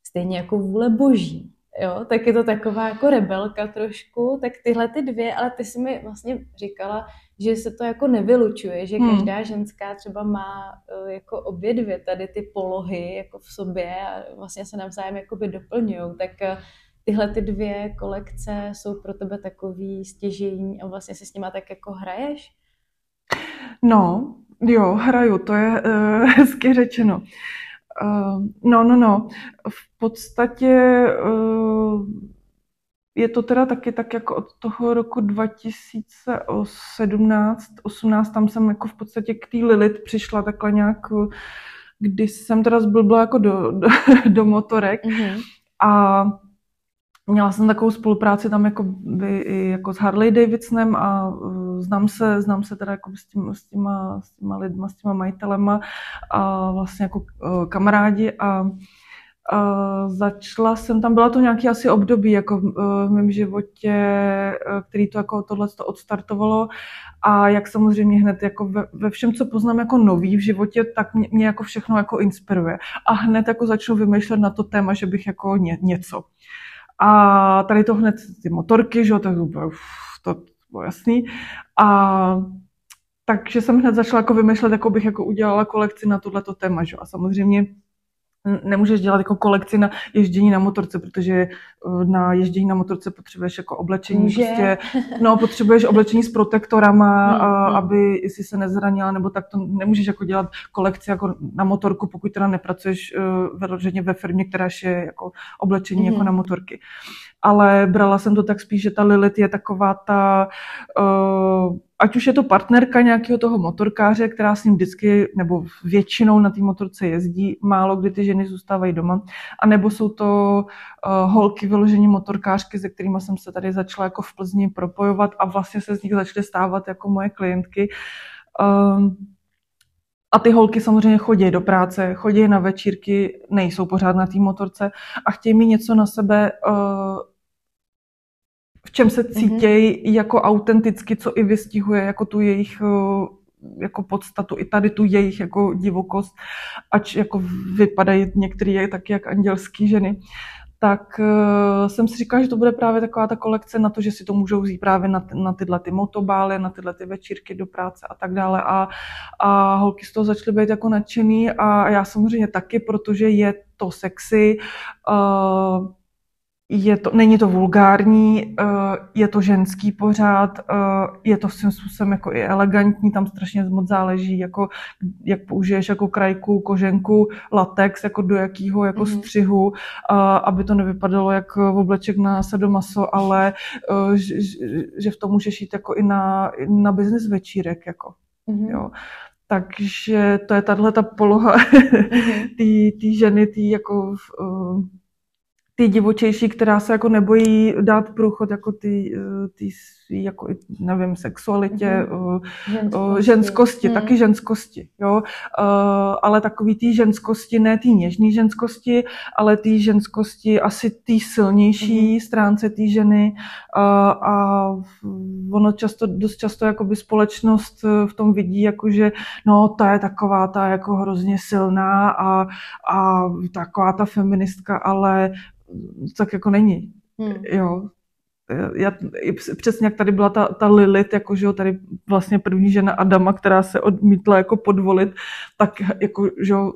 stejně jako vůle boží. Jo, tak je to taková jako rebelka trošku, tak tyhle ty dvě, ale ty si mi vlastně říkala, že se to jako nevylučuje, že hmm. každá ženská třeba má eh, jako obě dvě tady ty polohy jako v sobě a vlastně se navzájem jakoby doplňují, tak eh, tyhle ty dvě kolekce jsou pro tebe takový stěžení a vlastně si s nima tak jako hraješ? No, jo, hraju, to je uh, hezky řečeno. Uh, no, no, no. V podstatě uh, je to teda taky tak jako od toho roku 2017, 18, tam jsem jako v podstatě k té Lilith přišla takhle nějak, když jsem teda zblbla jako do, do, do motorek mm-hmm. a Měla jsem takovou spolupráci tam jako, by, jako s Harley Davidsonem a uh, znám se, znám se teda jako s, tím, s, těma, s těma lidma, s těma majitelema a vlastně jako uh, kamarádi a Uh, začala jsem, tam byla to nějaký asi období jako v, uh, v mém životě, uh, který to jako tohle to odstartovalo a jak samozřejmě hned jako ve, ve všem, co poznám jako nový v životě, tak mě, mě jako všechno jako inspiruje a hned jako začnu vymýšlet na to téma, že bych jako ně, něco. A tady to hned ty motorky, že jo, tak uf, to bylo jasný. A takže jsem hned začala jako vymýšlet, jako bych jako udělala kolekci na tohleto téma, že? A samozřejmě nemůžeš dělat jako kolekci na ježdění na motorce, protože eh, na ježdění na motorce potřebuješ jako oblečení. Prostě, no, potřebuješ oblečení s protektorama, a, mm. aby si se nezranila, nebo tak to nemůžeš jako dělat kolekci jako na motorku, pokud teda nepracuješ uh, ve firmě, která je jako oblečení mm. jako na motorky ale brala jsem to tak spíš, že ta Lilith je taková ta, uh, ať už je to partnerka nějakého toho motorkáře, která s ním vždycky nebo většinou na té motorce jezdí, málo kdy ty ženy zůstávají doma, a nebo jsou to uh, holky vyložení motorkářky, se kterými jsem se tady začala jako v Plzni propojovat a vlastně se z nich začaly stávat jako moje klientky. Uh, a ty holky samozřejmě chodí do práce, chodí na večírky, nejsou pořád na té motorce a chtějí mi něco na sebe uh, v čem se mhm. cítějí mm-hmm. jako autenticky, co i vystihuje jako tu jejich eh, jako podstatu, i tady tu jejich jako divokost, ač jako vypadají některé taky jak andělské ženy, tak uh, jsem si říkala, že to bude právě taková ta kolekce na to, že si to můžou vzít právě na, na tyhle ty motobály, na tyhle ty večírky do práce a tak dále. A, a holky z toho začaly být jako nadšený a já samozřejmě taky, protože je to sexy. Uh, je to, není to vulgární, eh, je to ženský pořád, eh, je to svým způsobem jako i elegantní, tam strašně moc záleží, jako, jak použiješ jako krajku, koženku, latex, jako do jakého jako mm-hmm. střihu, aby to nevypadalo jak obleček na sadomaso, ale eh, že, že v tom můžeš jít jako i na, na business večírek, jako. Mm-hmm. Jo. Takže to je tahle ta poloha mm-hmm. té ženy, ty jako ty divočejší, která se jako nebojí dát průchod jako ty, eh, ty jako, nevím, sexualitě, mm-hmm. ženskosti, ženskosti mm. taky ženskosti, jo, ale takový ty ženskosti, ne ty něžné ženskosti, ale ty ženskosti asi ty silnější mm-hmm. stránce té ženy a ono často, dost často jakoby společnost v tom vidí, jako že no, ta je taková, ta je jako hrozně silná a, a taková ta feministka, ale tak jako není. Hmm. Jo. Já, přesně jak tady byla ta, ta Lilith, jako, že jo, tady vlastně první žena Adama, která se odmítla jako podvolit, tak jako, že jo,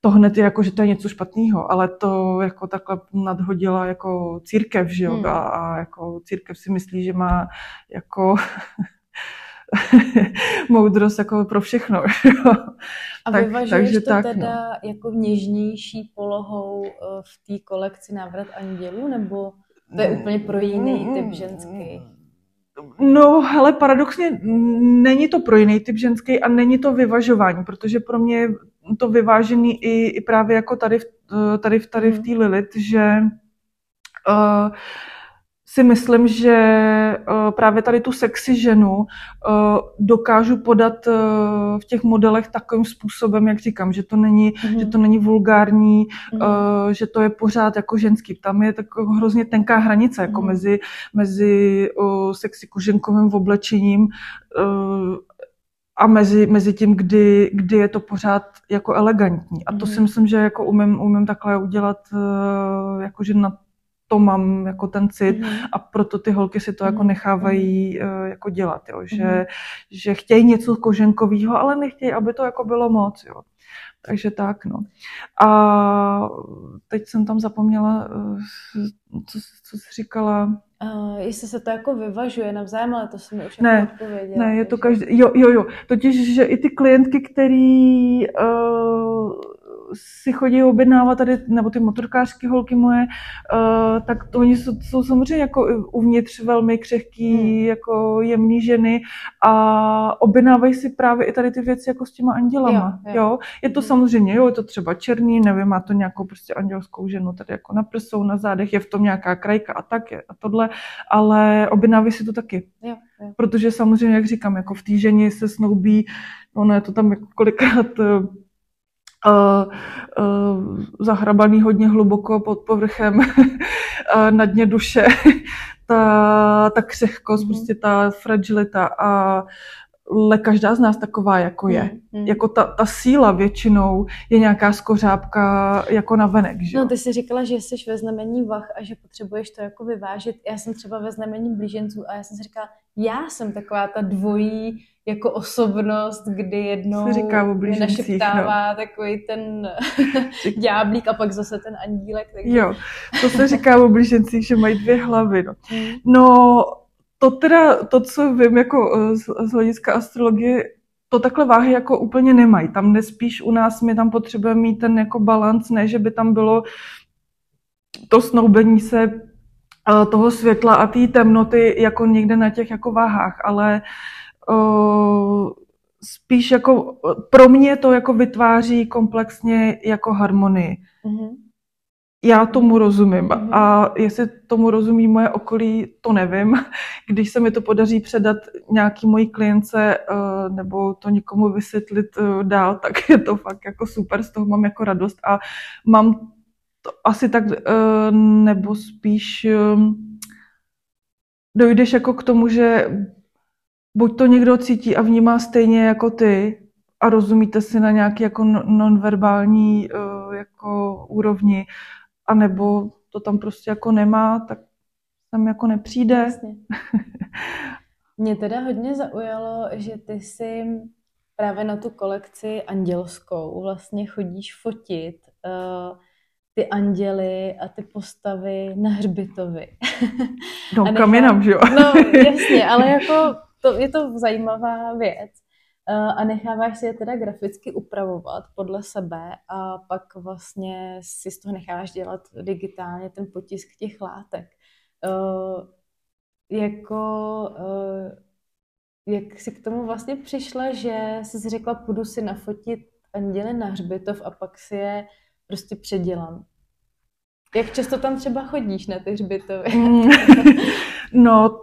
to hned je jako, že to je něco špatného, ale to jako takhle nadhodila jako církev, že jo, hmm. a, a jako církev si myslí, že má jako moudrost jako pro všechno. A tak, vyvažuješ takže to tak, teda no. jako něžnější polohou eh, v té kolekci Návrat andělů, nebo to je úplně pro jiný typ ženský? No, hele, paradoxně není to pro jiný typ ženský a není to vyvažování, protože pro mě je to vyvážený i, i právě jako tady, tady, tady v hmm. té Lilith, že uh, si myslím, že uh, právě tady tu sexy ženu uh, dokážu podat uh, v těch modelech takovým způsobem, jak říkám, že to není, mm-hmm. že to není vulgární, mm-hmm. že to je pořád jako ženský. Tam je tak hrozně tenká hranice jako mm-hmm. mezi, mezi sexy koženkovým oblečením a mezi, mezi tím, kdy, kdy je to pořád jako elegantní. A to mm. si myslím, že jako umím, umím takhle udělat, jako že na to mám jako ten cit mm. a proto ty holky si to jako nechávají mm. jako dělat, jo. Že, mm. že chtějí něco koženkového, ale nechtějí, aby to jako bylo moc, jo. Takže tak, no. A teď jsem tam zapomněla, eh, co, co jsi říkala. Uh, jestli se to jako vyvažuje navzájem, ale to jsem už ne, jako odpověděla. Ne, je to každý, jo, jo, jo. Totiž, že i ty klientky, který uh, si chodí objednávat tady, nebo ty motorkářské holky moje, uh, tak to oni jsou, jsou samozřejmě jako uvnitř velmi křehký, hmm. jako jemný ženy a objednávají si právě i tady ty věci jako s těma andělama. Jo, jo. jo? Je to hmm. samozřejmě, jo, je to třeba černý, nevím, má to nějakou prostě andělskou ženu tady jako na prsou, na zádech, je v tom nějaká krajka a tak je a tohle, ale objednávají si to taky. Jo, jo. Protože samozřejmě, jak říkám, jako v té ženě se snoubí, ono je to tam jako kolikrát eh, uh, uh, zahrabaný hodně hluboko pod povrchem na dně duše, ta, ta křehkost, mm. prostě ta fragilita a ale každá z nás taková, jako je. Mm, Jako ta, ta síla většinou je nějaká skořápka jako na venek, že No, ty jsi říkala, že jsi ve znamení vach a že potřebuješ to jako vyvážit. Já jsem třeba ve znamení blíženců a já jsem si říkala, já jsem taková ta dvojí jako osobnost, kdy jednou říká o našeptává no. takový ten ďáblík a pak zase ten andílek. Takže... Jo, to se říká o blížencích, že mají dvě hlavy. No. Hmm. no, to teda, to, co vím jako eh, z, z hlediska astrologie, to takhle váhy jako úplně nemají. Tam nespíš u nás, my tam potřebujeme mít ten jako balans, ne, že by tam bylo to snoubení se eh, toho světla a té temnoty jako někde na těch jako váhách, ale uh, spíš jako pro mě to jako vytváří komplexně jako harmonii. Mm-hmm já tomu rozumím. Mm-hmm. A jestli tomu rozumí moje okolí, to nevím. Když se mi to podaří předat nějaký mojí klience eh, nebo to někomu vysvětlit eh, dál, tak je to fakt jako super, z toho mám jako radost a mám to asi tak, eh, nebo spíš dojdeš jako k tomu, že buď to někdo cítí a vnímá stejně jako ty a rozumíte si na nějaký jako nonverbální jako úrovni, anebo to tam prostě jako nemá, tak tam jako nepřijde. Jasně. Mě teda hodně zaujalo, že ty si právě na tu kolekci andělskou vlastně chodíš fotit uh, ty anděly a ty postavy na hřbitovi. No, kam jinam, že jo? no, jasně, ale jako to, je to zajímavá věc. Eh, a necháváš si je teda graficky upravovat podle sebe a pak vlastně si z toho necháváš dělat digitálně ten potisk těch látek. Uh, jako, uh, jak jsi k tomu vlastně přišla, že jsi řekla, půjdu si nafotit anděly na hřbitov a pak si je prostě předělám. Jak často tam třeba chodíš na ty hřbitovy? Mm. no,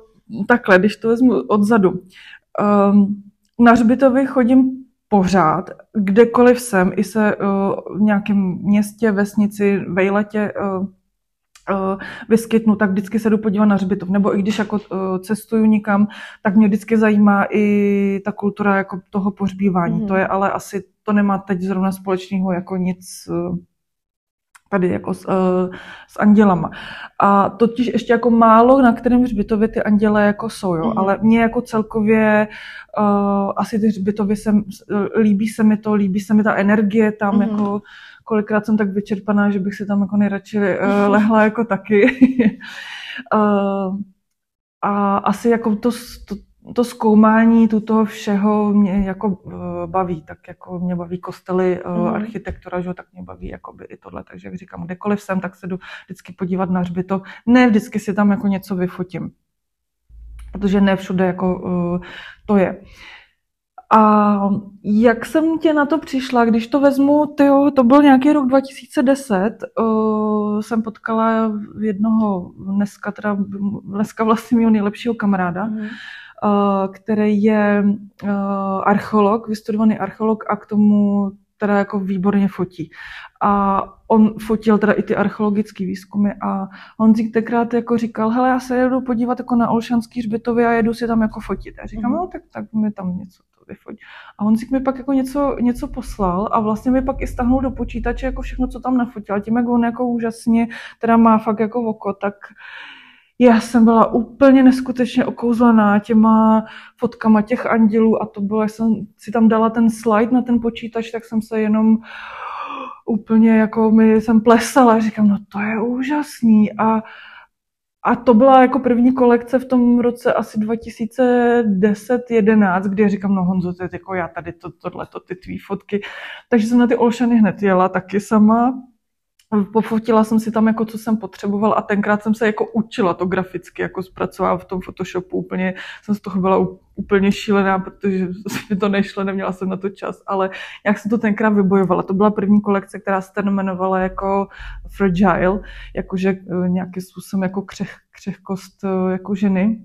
takhle, když to vezmu odzadu. Um, na hřbitovy chodím pořád, kdekoliv jsem, i se uh, v nějakém městě, vesnici, vejletě uh, uh, vyskytnu, tak vždycky se jdu podívat na hřbitov. Nebo i když jako uh, cestuju nikam, tak mě vždycky zajímá i ta kultura jako toho pohřbívání. Mm. To je ale asi, to nemá teď zrovna společného jako nic uh, tady jako s, uh, s andělama. A totiž ještě jako málo, na kterém hřbitově ty anděle jako jsou, jo. Mm. Ale mě jako celkově uh, asi ty hřbitovy se, uh, líbí se mi to, líbí se mi ta energie tam, mm. jako kolikrát jsem tak vyčerpaná, že bych si tam jako nejradši uh, lehla jako taky. uh, a asi jako to, to to zkoumání tu toho všeho mě jako uh, baví, tak jako mě baví kostely, uh, mm. architektura, že, tak mě baví jako by i tohle, takže jak říkám, kdekoliv jsem, tak se jdu vždycky podívat na hřbitov, ne vždycky si tam jako něco vyfotím, protože ne všude jako uh, to je. A jak jsem tě na to přišla, když to vezmu, tyjo, to byl nějaký rok 2010, uh, jsem potkala jednoho, dneska teda, dneska vlastně mého nejlepšího kamaráda, mm. Uh, který je uh, archeolog, vystudovaný archeolog a k tomu teda jako výborně fotí. A on fotil teda i ty archeologické výzkumy a on si tenkrát jako říkal, hele, já se jedu podívat jako na Olšanský hřbitovy a jedu si tam jako fotit. A říkám, mm. no tak, tak mi tam něco vyfoť. A on si mi pak jako něco, něco poslal a vlastně mi pak i stáhnul do počítače jako všechno, co tam nafotil. Tím, jak on jako úžasně teda má fakt jako oko, tak já jsem byla úplně neskutečně okouzlená těma fotkama těch andělů a to bylo, jak jsem si tam dala ten slide na ten počítač, tak jsem se jenom úplně jako mi jsem plesala, říkám, no to je úžasný a a to byla jako první kolekce v tom roce asi 2010-11, kdy říkám, no Honzo, to je jako já tady to, tohle, to, ty tvý fotky. Takže jsem na ty Olšany hned jela taky sama pofotila jsem si tam jako, co jsem potřebovala a tenkrát jsem se jako učila to graficky, jako zpracovala v tom Photoshopu úplně, jsem z toho byla úplně šílená, protože mi to nešlo, neměla jsem na to čas, ale jak jsem to tenkrát vybojovala. To byla první kolekce, která se jmenovala jako Fragile, jakože eh, nějakým způsobem jako křeh, křehkost eh, jako ženy.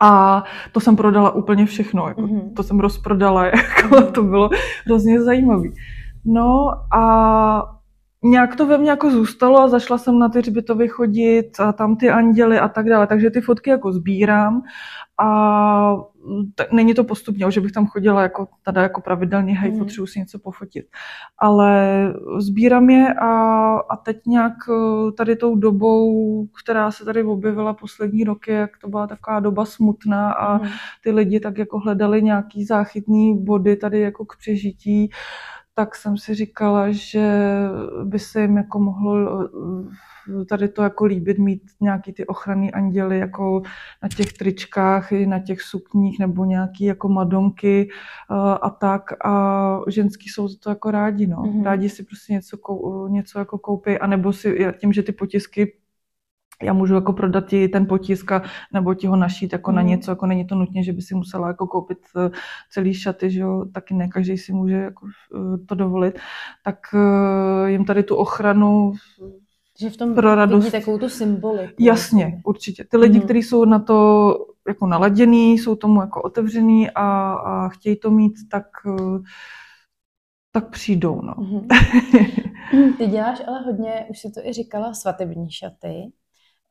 A to jsem prodala úplně všechno, jako, mm-hmm. to jsem rozprodala, jako, to bylo hrozně zajímavé. No a nějak to ve mně jako zůstalo a zašla jsem na ty hřbitovy chodit a tam ty anděly a tak dále, takže ty fotky jako sbírám a t- není to postupně, že bych tam chodila jako tady jako pravidelně, hej, mm. potřebuji si něco pofotit. Ale sbírám je a, a teď nějak eh, tady tou dobou, která se tady objevila poslední roky, jak to byla taková doba smutná a mm. ty lidi tak jako hledali nějaký záchytný body tady jako k přežití, tak jsem si říkala, že by se jim jako mohlo eh, tady to jako líbit, mít nějaký ty ochranný anděly jako na těch tričkách i na těch sukních nebo nějaký jako madonky eh, a tak a ženský jsou to jako rádi, no. Mm-hmm. Rádi si prostě něco, něco jako koupí, anebo si tím, že ty potisky já můžu jako prodat ti ten potisk a, nebo ti ho našít jako mm. na něco, jako není to nutně, že by si musela jako koupit eh, celý šaty, že jo, taky ne každý si může jako eh, to dovolit, tak eh, jim tady tu ochranu že v tom pro radost. vidí takovou tu symboliku. Jasně, určitě. Ty lidi, mm. kteří jsou na to jako naladěný, jsou tomu jako otevřený a, a chtějí to mít, tak tak přijdou, no. Mm-hmm. Ty děláš ale hodně, už si to i říkala, svatební šaty.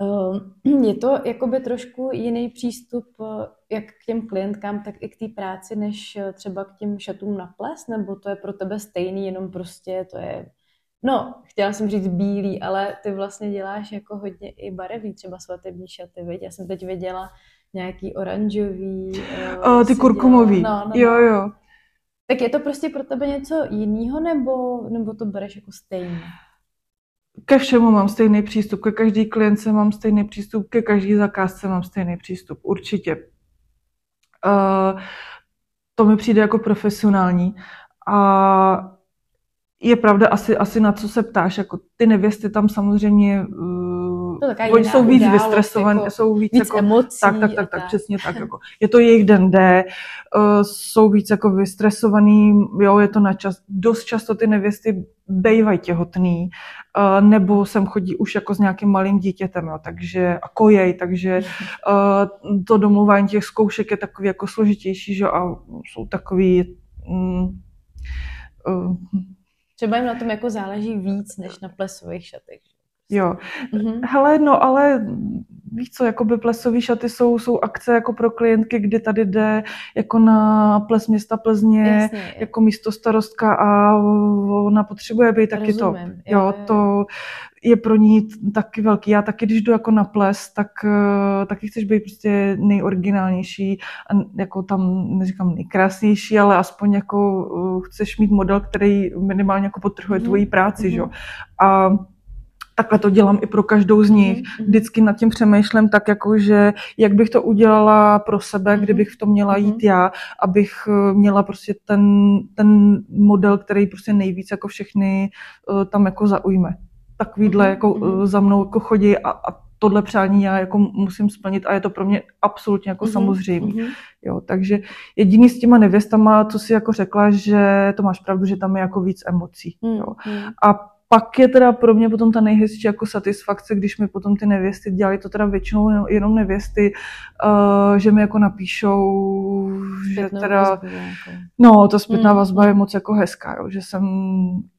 Ehm, je to jakoby trošku jiný přístup eh, jak k těm klientkám, tak i k té práci, než eh, třeba k těm šatům na ples, nebo to je pro tebe stejný, jenom prostě to je, no, chtěla jsem říct bílý, ale ty vlastně děláš jako hodně i barevný, třeba svatební šaty, viď? Já jsem teď viděla nějaký oranžový. Uh, ty kurkumový, no, no, no. jo, jo. Tak je to prostě pro tebe něco jiného, nebo, nebo to bereš jako stejně? Ke všemu mám stejný přístup, ke každý klientce mám stejný přístup, ke každý zakázce mám stejný přístup, určitě. Uh, to mi přijde jako profesionální. A je pravda asi, asi na co se ptáš, jako ty nevěsty tam samozřejmě uh, oni jsou víc vystresované, jako jsou víc, víc jako, emocí. Tak, tak, tak, tak, přesně tak. Jako, je to jejich den D, uh, jsou víc jako vystresovaný, jo, je to na čas. Dost často ty nevěsty bejvají těhotný, uh, nebo sem chodí už jako s nějakým malým dítětem, jo, takže a kojej, takže uh, to domluvání těch zkoušek je takový jako složitější, že a jsou takový mm, uh, Třeba jim na tom jako záleží víc, než na plesových šatech. Jo. Mm-hmm. Hele, no ale víš co, jakoby plesové šaty jsou, jsou akce jako pro klientky, kdy tady jde jako na ples města Plzně, Jasně, jako místo starostka a ona potřebuje být taky Rozumím. to. Jo, jo, to je pro ní taky velký. Já taky, když jdu jako na ples, tak uh, taky chceš být prostě nejoriginálnější a jako tam, neříkám nejkrásnější, ale aspoň jako uh, chceš mít model, který minimálně jako potrhuje mm-hmm. tvoji práci, mm-hmm. že? A takhle to dělám i pro každou z nich. Mhm, mhm. Vždycky nad tím přemýšlím tak, jako že jak bych to udělala pro sebe, Mhm. kdybych v tom měla Mhm. jít já, abych eh, měla prostě ten, ten model, který prostě nejvíc jako všechny eh, tam jako zaujme. Takovýhle Mhm, jako mhm. eh, za mnou jako chodí a, a tohle přání já jako musím splnit a je to pro mě absolutně jako Mhm, samozřejmé. mhm. Jo, takže jediný s těma nevěstama, co si jako řekla, že to máš pravdu, že tam je jako víc emocí. Mm, Jo. mm. A pak je teda pro mě potom ta nejhezčí jako satisfakce, když mi potom ty nevěsty dělají to teda většinou jenom- nevěsty, uh, že mi jako napíšou, že Zpětnou teda, vazbu nějakou. no, ta zpětná Mm, vazba je moc jako hezká, jo, že jsem,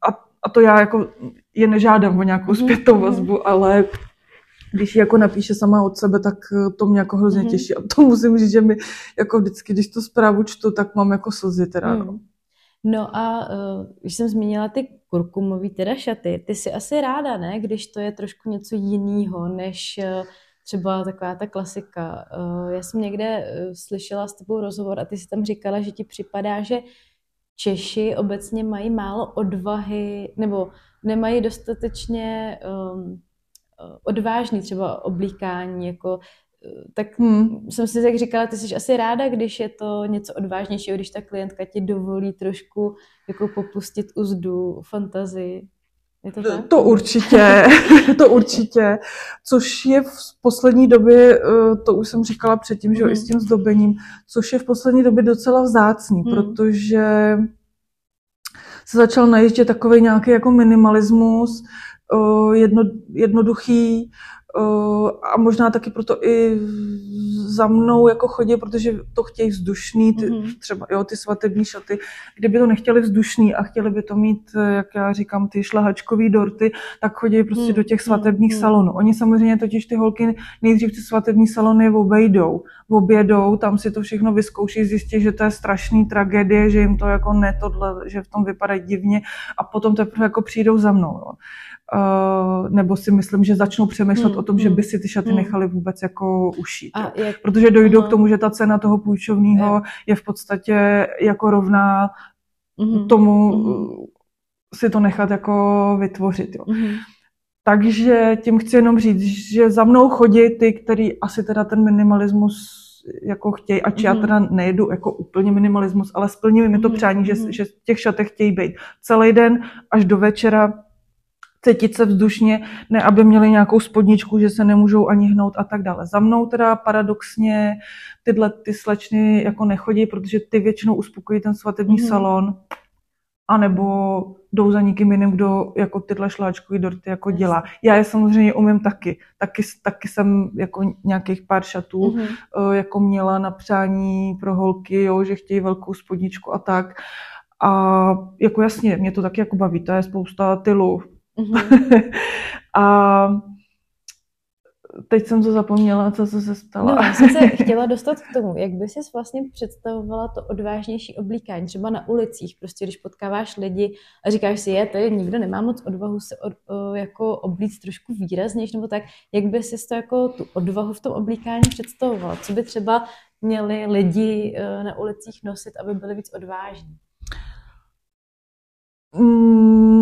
a, a to já jako je nežádám o nějakou Mhm, zpětnou mhm. vazbu, ale když ji jako napíše sama od sebe, tak eh, to mě jako hrozně Mhm. těší. A to musím říct, že mi jako vždycky, když tu zprávu čtu, tak mám jako slzy teda. Mm. No a uh, když jsem zmínila ty kurkumový teda šaty, ty jsi asi ráda, ne? Když to je trošku něco jiného, než uh, třeba taková ta klasika. Uh, já jsem někde slyšela s tebou rozhovor a ty si tam říkala, že ti připadá, že Češi obecně mají málo odvahy, nebo nemají dostatečně um, odvážný třeba oblíkání, jako eh, tak Hmm. jsem si tak říkala, ty jsi asi ráda, když je to něco odvážnějšího, když ta klientka ti dovolí trošku jako popustit uzdu, fantazii. Je to tak? To určitě, to určitě. Což je v poslední době, eh, to už jsem říkala předtím, že jo, i s tím zdobením, což je v poslední době docela vzácný, Hmm. protože se začal najíždět takový nějaký jako minimalismus, eh, jedno, jednoduchý a možná taky proto i za mnou jako chodí, protože to chtějí vzdušný, ty, Mhm. třeba jo, ty svatební šaty, kdyby to nechtěli vzdušný a chtěli by to mít, eh, jak já říkám, ty šlahačkový dorty, tak chodí prostě Hmm, do těch hmm, svatebních hmm. salonů. Oni samozřejmě totiž ty holky nejdřív ty svatební salony obejdou, obědou, tam si to všechno vyzkouší, zjistí, že to je strašný tragédie, že jim to jako ne tohle, že v tom vypadají divně a potom teprve jako přijdou za mnou. Jo. Uh, nebo si myslím, že začnou přemýšlet Hmm, o tom, že hmm, by si ty šaty hmm. nechali vůbec jako ušít. A jak, Protože dojdou Aha. k tomu, že ta cena toho půjčovního Jo. je v podstatě jako rovná mhm, tomu uh, si to nechat jako vytvořit. Jo. mhm, Takže tím chci jenom říct, že za mnou chodí ty, který asi teda ten minimalismus jako chtějí, ač já Mhm. teda nejedu jako úplně minimalismus, ale splnili mi to Mhm, přání, že, mhm. že v těch šatech chtějí být celý den až do večera, cítit se vzdušně, ne aby měli nějakou spodničku, že se nemůžou ani hnout a tak dále. Za mnou teda paradoxně tyhle ty slečny jako nechodí, protože ty většinou uspokojí ten svatební Mhm. salon, anebo jdou za někým jiným, kdo jako tyhle šláčkový dorty jako dělá. Já je samozřejmě umím taky. Taky, taky jsem jako nějakých pár šatů mhm. eh, jako měla na přání pro holky, jo, že chtějí velkou spodničku a tak. A jako jasně, mě to taky jako baví, to je spousta tylu. Mhm. a teď jsem to zapomněla, co se se stala. No, já jsem se chtěla dostat k tomu, jak by si vlastně představovala to odvážnější oblíkání, třeba na ulicích, prostě když potkáváš lidi a říkáš si, je, tady nikdo nemá moc odvahu se od, o, jako oblíct trošku výraznější nebo tak, jak by si to jako tu odvahu v tom oblíkání představovala? Co by třeba měli lidi eh, na ulicích nosit, aby byli víc odvážní?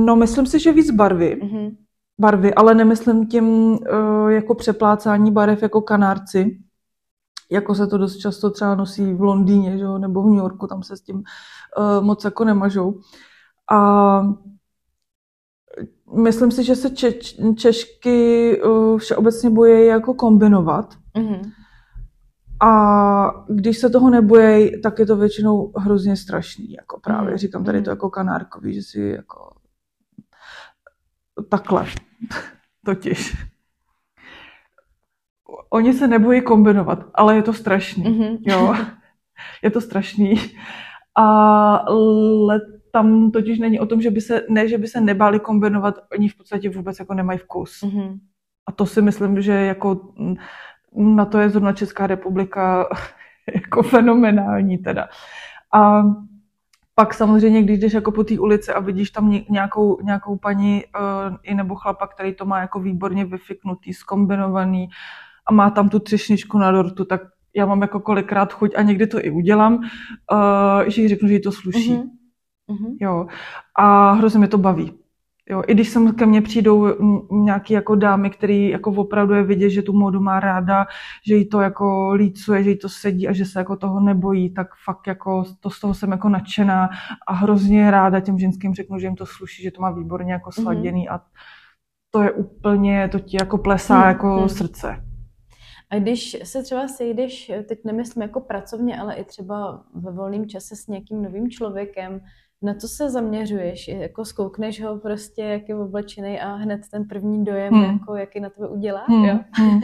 No, myslím si, že víc barvy. Mhm. barvy, ale nemyslím tím uh, jako přeplácání barev jako kanárci, jako se to dost často třeba nosí v Londýně, že jo, nebo v New Yorku, tam se s tím uh, moc jako nemažou. A myslím si, že se če- Češky uh, všeobecně bojí jako kombinovat. Mhm. A když se toho nebojí, tak je to většinou hrozně strašný. Jako právě Mhm. říkám tady to Mhm. jako kanárkový, že si jako takhle. Totiž. Oni se nebojí kombinovat, ale je to strašný. Mhm. Jo, je to strašný. Ale tam totiž není o tom, že by se, ne, že by se nebáli kombinovat, oni v podstatě vůbec jako nemají vkus. Mhm. A to si myslím, že jako mm, na to je zrovna Česká republika jako fenomenální teda. A pak samozřejmě, když jdeš jako po té ulici a vidíš tam ně- nějakou, nějakou paní uh, i nebo chlapa, který to má jako výborně vyfiknutý, skombinovaný a má tam tu třešničku na dortu, tak já mám jako kolikrát chuť a někdy to i udělám, uh, že jí řeknu, že jí to sluší. Mhm. Mhm. Jo. A hrozně mě to baví. Jo, I když sem ke mně přijdou nějaké jako dámy, který jako opravdu je vidět, že tu módu má ráda, že jí to jako lícuje, že jí to sedí a že se jako toho nebojí, tak fakt jako to z toho jsem jako nadšená a hrozně ráda těm ženským řeknu, že jim to sluší, že to má výborně jako mhm. sladěný mm-hmm. a to je úplně, to ti jako plesá mm-hmm. jako mhm. srdce. A když se třeba sejdeš, teď nemyslím jako pracovně, ale i třeba ve volném čase s nějakým novým člověkem, na co se zaměřuješ? Jako zkoukneš ho prostě, jak je oblečený a hned ten první dojem, hmm. jako, jaký na tebe udělá? Hmm. Jo? Hmm.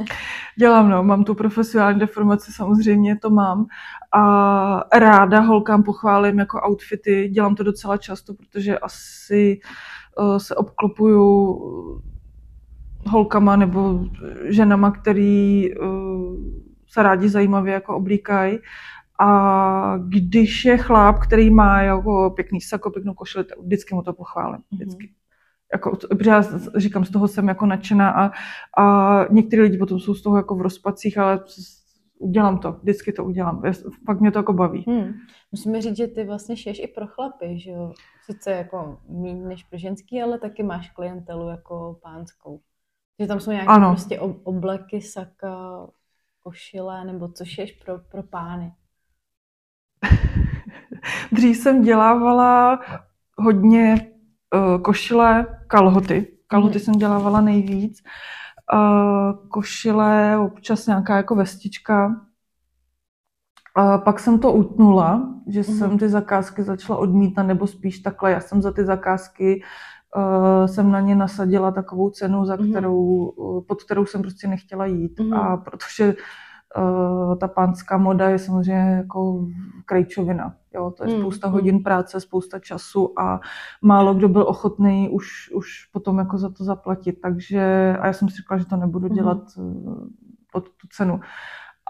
Dělám, no. Mám tu profesionální deformaci, samozřejmě to mám. A ráda holkám pochválím jako outfity. Dělám to docela často, protože asi uh, se obklopuju holkama nebo ženama, který uh, se rádi zajímavě jako oblíkají. A když je chlap, který má jako pěkný sako, pěknou košili, vždycky mu to pochválím. Mhm. Vždycky. Mm-hmm. Jako, protože já říkám, z toho jsem jako nadšená a, a někteří lidi potom jsou z toho jako v rozpacích, ale udělám to, vždycky to udělám. Fakt mě to jako baví. Hmm. Musíme říct, že ty vlastně šiješ i pro chlapy, že jo? Sice jako méně než pro ženský, ale taky máš klientelu jako pánskou. Že tam jsou nějaké ano. prostě obleky, saka, košile, nebo co šiješ pro, pro pány. Dřív jsem dělávala hodně uh, košile, kalhoty. Kalhoty mm. jsem dělávala nejvíc. Uh, košile, občas nějaká jako vestička. A pak jsem to utnula, že mm. jsem ty zakázky začala odmítat, nebo spíš takhle, já jsem za ty zakázky uh, jsem na ně nasadila takovou cenu, za mhm. kterou, mm. pod kterou jsem prostě nechtěla jít. Mm. A protože uh, ta pánská moda je samozřejmě jako krejčovina. Jo, to je hmm, spousta mm. hodin práce, spousta času a málo kdo byl ochotný už, už potom jako za to zaplatit. Takže, a já jsem si říkala, že to nebudu hmm. dělat mm. pod tu cenu.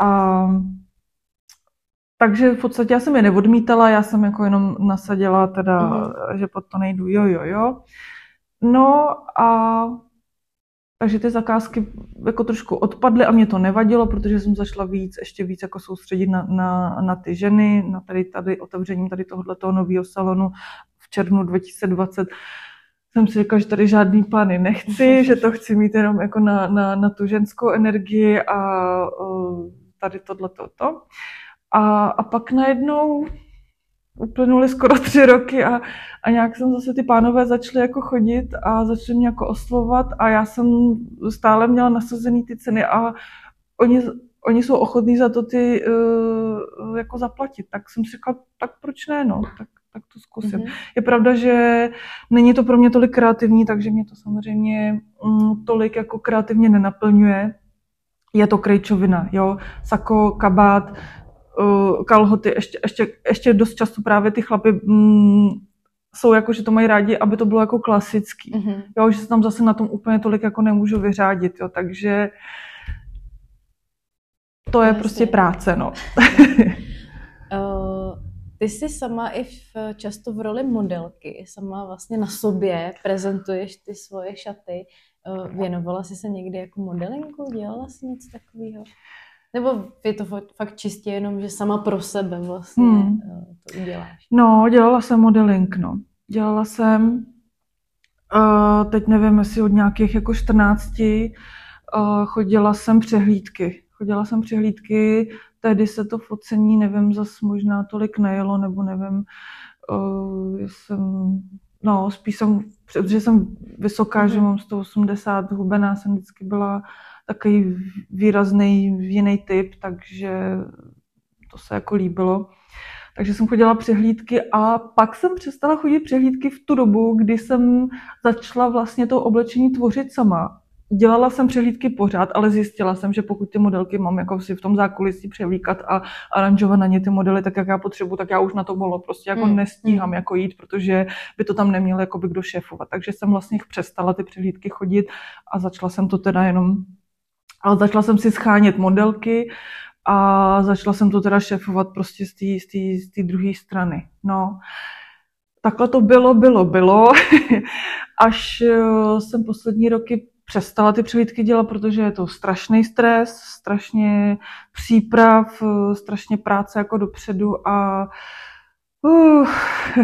A takže v podstatě já jsem je neodmítala, já jsem jako jenom nasadila teda, mm. že pod to nejdu, jo, jo, jo. No a takže ty zakázky jako trošku odpadly a mě to nevadilo, protože jsem začala víc, ještě víc jako soustředit na, na, na ty ženy, na tady, tady otevřením tady tohoto nového salonu v červnu 2020 jsem si říkala, že tady žádný plány nechci, že to chci mít jenom jako na, na, na tu ženskou energii a tady tohle to. A, a pak najednou uplynuly skoro tři roky a, a nějak jsem zase ty pánové začaly jako chodit a začaly mě jako oslovovat a já jsem stále měla nasazený ty ceny a oni, oni jsou ochotní za to ty uh, jako zaplatit. Tak jsem si říkala, tak proč ne, no, tak, tak to zkusím. Mm-hmm. Je pravda, že není to pro mě tolik kreativní, takže mě to samozřejmě um, tolik jako kreativně nenaplňuje. Je to krejčovina, jo, sako, kabát, kalhoty, ještě, ještě, ještě dost často právě ty chlapy mm, jsou jako, že to mají rádi, aby to bylo jako klasický. Mm-hmm. Jo, že se tam zase na tom úplně tolik jako nemůžu vyřádit, jo, takže to je Jasně. prostě práce, no. uh, ty jsi sama i v, často v roli modelky, sama vlastně na sobě prezentuješ ty svoje šaty. Uh, věnovala jsi se někdy jako modelinku? Dělala jsi něco takového? Nebo je to fakt čistě jenom, že sama pro sebe vlastně hmm. Eh, to uděláš? No, dělala jsem modeling, no. Dělala jsem, uh, teď nevím, jestli od nějakých jako 14, uh, chodila jsem přehlídky. Chodila jsem přehlídky, tehdy se to focení, nevím, zas možná tolik nejelo, nebo nevím, uh, jsem, no, spíš jsem, protože jsem vysoká, mm-hmm. že mám 180, hubená jsem vždycky byla takový výrazný jiný typ, takže to se jako líbilo. Takže jsem chodila přehlídky a pak jsem přestala chodit přehlídky v tu dobu, kdy jsem začala vlastně to oblečení tvořit sama. Dělala jsem přehlídky pořád, ale zjistila jsem, že pokud ty modelky mám jako si v tom zákulisí převlíkat a aranžovat na ně ty modely tak, jak já potřebuji, tak já už na to bylo prostě jako hmm. nestíhám jako jít, protože by to tam neměl jako by kdo šéfovat. Takže jsem vlastně přestala ty přehlídky chodit a začala jsem to teda jenom ale začala jsem si schánět modelky a začala jsem to teda šefovat prostě z té druhé strany. No, takhle to bylo, bylo, bylo, až eh, jsem poslední roky přestala ty přehlídky dělat, protože je to strašný stres, strašně příprav, eh, strašně práce jako dopředu a Uh.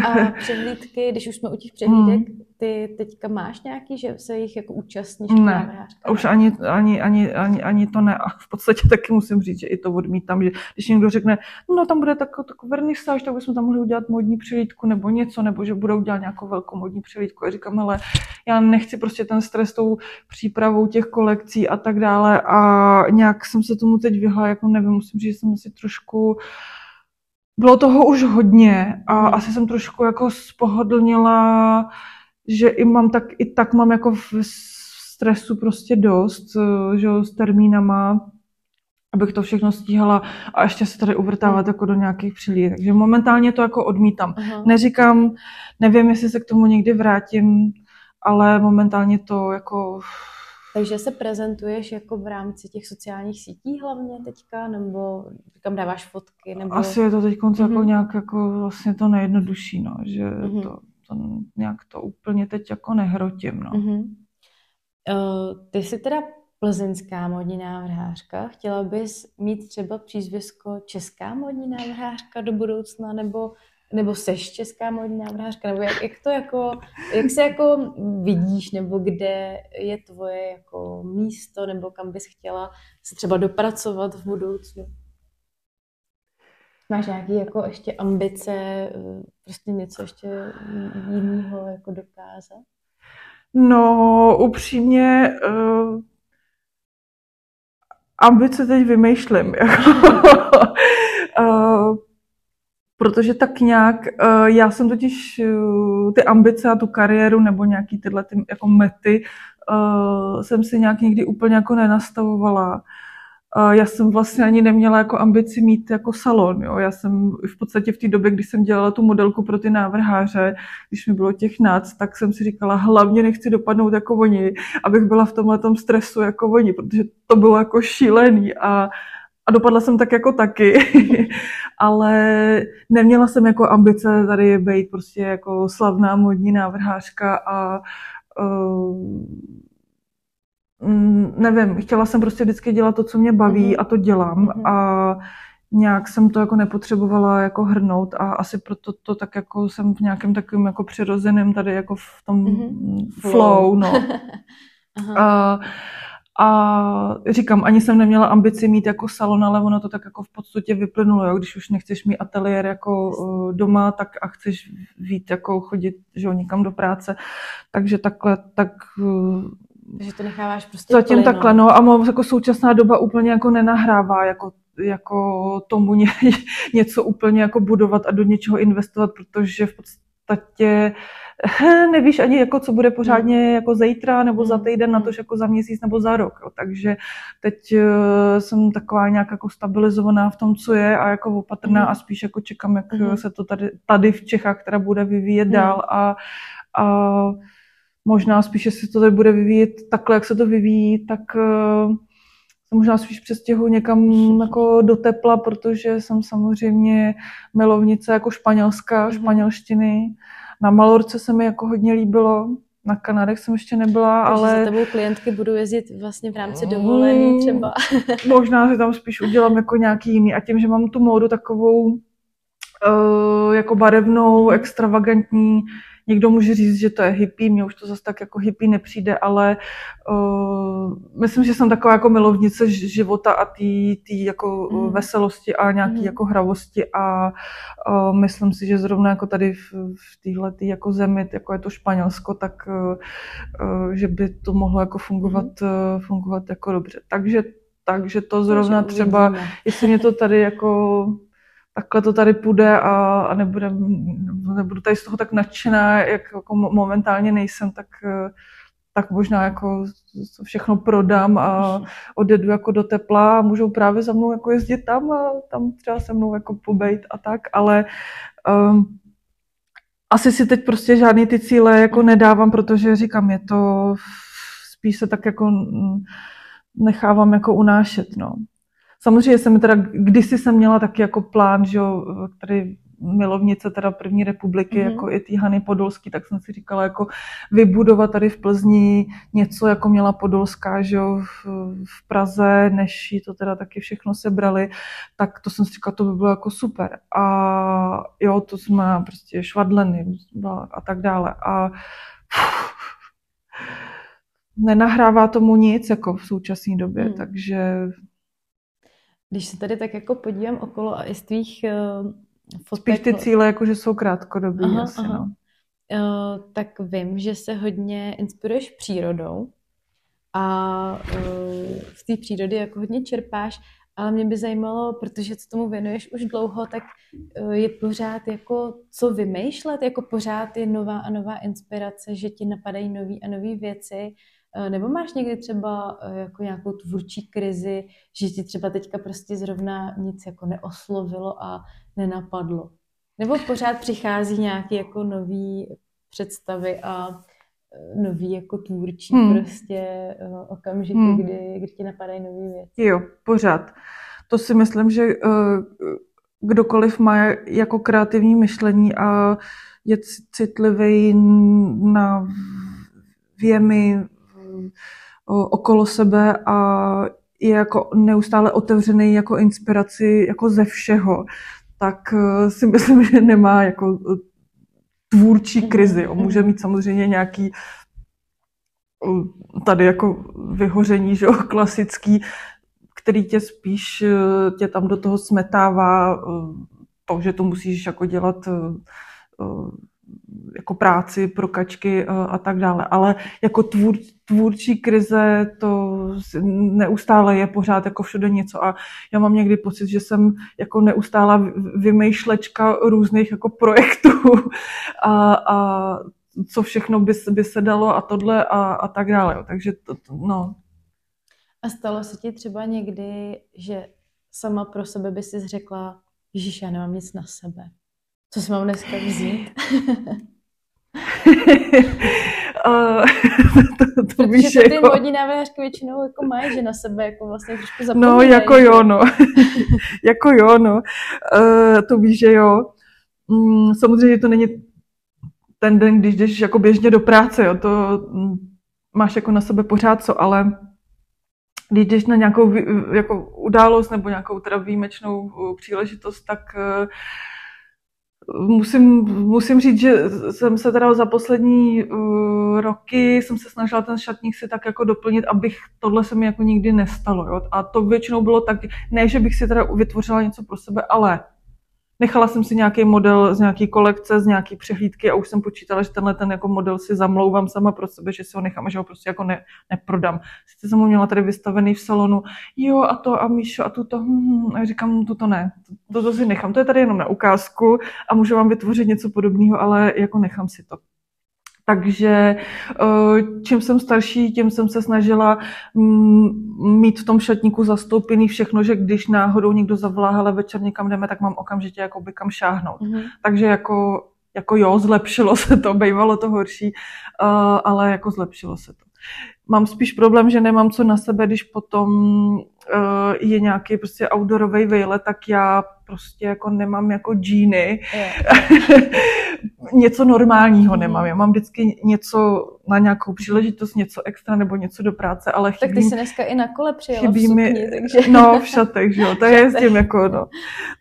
A přehlídky, když už jsme u těch přehlídek, hmm. Ty teďka máš nějaký, že se jich jako účastníš? Ne, už ani, ani, ani, ani, ani to ne. A v podstatě taky musím říct, že i to odmítám, že když někdo řekne, no tam bude takový tak vernisáž, tak bychom tam mohli udělat modní přehlídku nebo něco, nebo že budou dělat nějakou velkou modní přehlídku. A říkám, ale já nechci prostě ten stres tou přípravou těch kolekcí a tak dále. A nějak jsem se tomu teď vyhla, jako nevím, musím říct, že jsem si trošku bylo toho už hodně a hmm. asi jsem trošku jako spohodlnila, že i mám tak, i tak mám jako v stresu prostě dost, že s termínama, abych to všechno stíhala a ještě se tady uvrtávat jako do nějakých přilí. Takže momentálně to jako odmítám. Aha. Neříkám, nevím, jestli se k tomu někdy vrátím, ale momentálně to jako takže se prezentuješ jako v rámci těch sociálních sítí hlavně teďka, nebo kam dáváš fotky? Nebo... Asi je to teď mm-hmm. jako mhm. nějak jako vlastně to nejjednodušší, no, že mm-hmm. to, to nějak to úplně teď jako nehrotím. No. Mm-hmm. Uh, ty jsi teda plzeňská modní návrhářka. Chtěla bys mít třeba přízvisko česká modní návrhářka do budoucna, nebo nebo seš česká modní návrhářka, nebo jak, jak to jako, jak se jako vidíš, nebo kde je tvoje jako místo, nebo kam bys chtěla se třeba dopracovat v budoucnu? Máš nějaké jako ještě ambice, prostě něco ještě jiného jako dokázat? No, upřímně, uh, ambice teď vymýšlím. uh, protože tak nějak, uh, já jsem totiž uh, ty ambice a tu kariéru nebo nějaký tyhle ty jako mety uh, jsem si nějak někdy úplně jako nenastavovala. Já jsem vlastně ani neměla jako ambici mít jako salon. Jo. Já jsem v podstatě v té době, kdy jsem dělala tu modelku pro ty návrháře, když mi bylo těch nác, tak jsem si říkala, hlavně nechci dopadnout jako oni, abych byla v tomhle stresu jako oni, protože to bylo jako šílený a a dopadla jsem tak jako taky, ale neměla jsem jako ambice tady být prostě jako slavná modní návrhářka a uh, nevím, chtěla jsem prostě vždycky dělat to, co mě baví mm-hmm. a to dělám mm-hmm. a nějak jsem to jako nepotřebovala jako hrnout a asi proto to tak jako jsem v nějakém takovém jako přirozeném tady jako v tom mm-hmm. flow, no. Uh, a říkám, ani jsem neměla ambici mít jako salon, ale ono to tak jako v podstatě vyplynulo, jo? když už nechceš mít ateliér jako doma, tak a chceš vít jako chodit že jo, někam do práce. Takže takhle, tak takže to necháváš prostě Zatím plynu. takhle, no a mám jako současná doba úplně jako nenahrává jako, jako tomu ně, něco úplně jako budovat a do něčeho investovat, protože v podstatě nevíš ani, jako, co bude pořádně hmm. jako zítra nebo za hmm. týden, na to, jako za měsíc nebo za rok. Jo. Takže teď uh, jsem taková nějak jako stabilizovaná v tom, co je a jako opatrná mm. a spíš jako čekám, jak se to tady, tady v Čechách teda bude vyvíjet dál a, a možná spíš, jestli to tady bude vyvíjet takhle, jak se to vyvíjí, tak uh, možná spíš přestěhu někam jako do tepla, protože jsem samozřejmě milovnice jako španělská, mm. španělštiny na Malorce se mi jako hodně líbilo, na Kanadech jsem ještě nebyla, Takže ale... za tebou klientky budou jezdit vlastně v rámci dovolení třeba. Možná, že tam spíš udělám jako nějaký jiný. A tím, že mám tu módu takovou uh, jako barevnou, extravagantní, Někdo může říct, že to je hippie, mně už to zase tak jako hippie nepřijde, ale uh, myslím, že jsem taková jako milovnice života a té jako mm. veselosti a nějaký mm. jako hravosti a uh, myslím si, že zrovna jako tady v, v téhle jako zemi, jako je to Španělsko, tak uh, uh, že by to mohlo jako fungovat, mm. uh, fungovat jako dobře. Takže takže to zrovna třeba, jestli mě to tady jako takhle to tady půjde a, a nebude, nebudu tady z toho tak nadšená, jak jako momentálně nejsem, tak, tak možná jako všechno prodám a odjedu jako do tepla a můžou právě za mnou jako jezdit tam a tam třeba se mnou jako pobejt a tak, ale um, asi si teď prostě žádný ty cíle jako nedávám, protože říkám, je to spíš se tak jako nechávám jako unášet, no. Samozřejmě jsem teda, kdysi jsem měla taky jako plán, že jo, který milovnice teda první republiky, mm-hmm. jako i ty Hany Podolský, tak jsem si říkala, jako vybudovat tady v Plzni něco, jako měla Podolská, že jo, v, v Praze, než jí to teda taky všechno sebrali, tak to jsem si říkala, to by bylo jako super. A jo, to jsme prostě švadleny a tak dále. A nenahrává tomu nic jako v současné době, hmm. takže... Když se tady tak jako podívám okolo a i z tvých uh, fotek... Spíš ty cíle jako, že jsou krátkodobí aha, asi, aha. No. Uh, tak vím, že se hodně inspiruješ přírodou a uh, z té přírody jako hodně čerpáš ale mě by zajímalo, protože co tomu věnuješ už dlouho, tak eh, je pořád jako co vymýšlet, jako pořád je nová a nová inspirace, že ti napadají nové a nové věci, nebo máš někdy třeba eh, jako nějakou tvůrčí krizi, že ti třeba teďka prostě zrovna nic jako neoslovilo a nenapadlo? Nebo pořád přichází nějaké jako nové představy a nový jako tvůrčí hmm. prostě okamžiky, hmm. kdy, kdy ti napadají nové věci. Jo, pořád. To si myslím, že kdokoliv má jako kreativní myšlení a je citlivý na věmy okolo sebe a je jako neustále otevřený jako inspiraci jako ze všeho, tak uh, si myslím, že nemá jako tvůrčí mhm. krizi. On může mít samozřejmě nějaký tady jako vyhoření, že jo, klasický, který tě spíš eh, tě tam do toho smetává eh, to, že to musíš jako dělat eh, jako práci pro kačky a tak dále. Ale jako tvůr, tvůrčí krize to neustále je pořád jako všude něco a já mám někdy pocit, že jsem jako neustála vymýšlečka různých jako projektů a, a co všechno by, by se dalo a tohle a, a tak dále. Takže to, to, no. A stalo se ti třeba někdy, že sama pro sebe by si řekla, Ježíš, já nemám nic na sebe. Co si mám dneska vzít? uh, to, to Protože víš, ty jako... modní návrhářky většinou jako mají, že na sebe jako vlastně trošku zapomínají. No, jako jo, no. jako jo, no. Uh, to víš, že jo. Mm, samozřejmě to není ten den, když jdeš jako běžně do práce, jo, to mm, máš jako na sebe pořád co, ale když jdeš na nějakou jako událost nebo nějakou teda výjimečnou uh, příležitost, tak uh, musím, musím říct, že jsem se teda za poslední uh, roky jsem se snažila ten šatník si tak jako doplnit, abych tohle se mi jako nikdy nestalo. Jo? A to většinou bylo tak, ne, že bych si teda vytvořila něco pro sebe, ale Nechala jsem si nějaký model z nějaké kolekce, z nějaké přehlídky a už jsem počítala, že tenhle ten jako model si zamlouvám sama pro sebe, že si ho nechám a že ho prostě jako ne, neprodám. Sice jsem ho měla tady vystavený v salonu, jo a to a Míšo a tuto, hm, hm, a říkám, tuto ne, to, to si nechám, to je tady jenom na ukázku a můžu vám vytvořit něco podobného, ale jako nechám si to. Takže eh, čím jsem starší, tím jsem se snažila mm, mít v tom šatníku zastoupený všechno, že když náhodou někdo zavolá, hele, večer někam jdeme, tak mám okamžitě jako by kam šáhnout. Mm-hmm. Takže jako, jako jo, zlepšilo se to, bývalo to horší, eh, ale jako zlepšilo se to. Mám spíš problém, že nemám co na sebe, když potom uh, je nějaký prostě outdoorový vejlet, tak já prostě jako nemám jako džíny. něco normálního mm. nemám. Já mám vždycky něco na nějakou příležitost, něco extra nebo něco do práce, ale chybí... Tak ty jsi dneska i na kole přijela chybí v sukni, mi, takže... No, v šatech, že jo, to je s tím jako, no.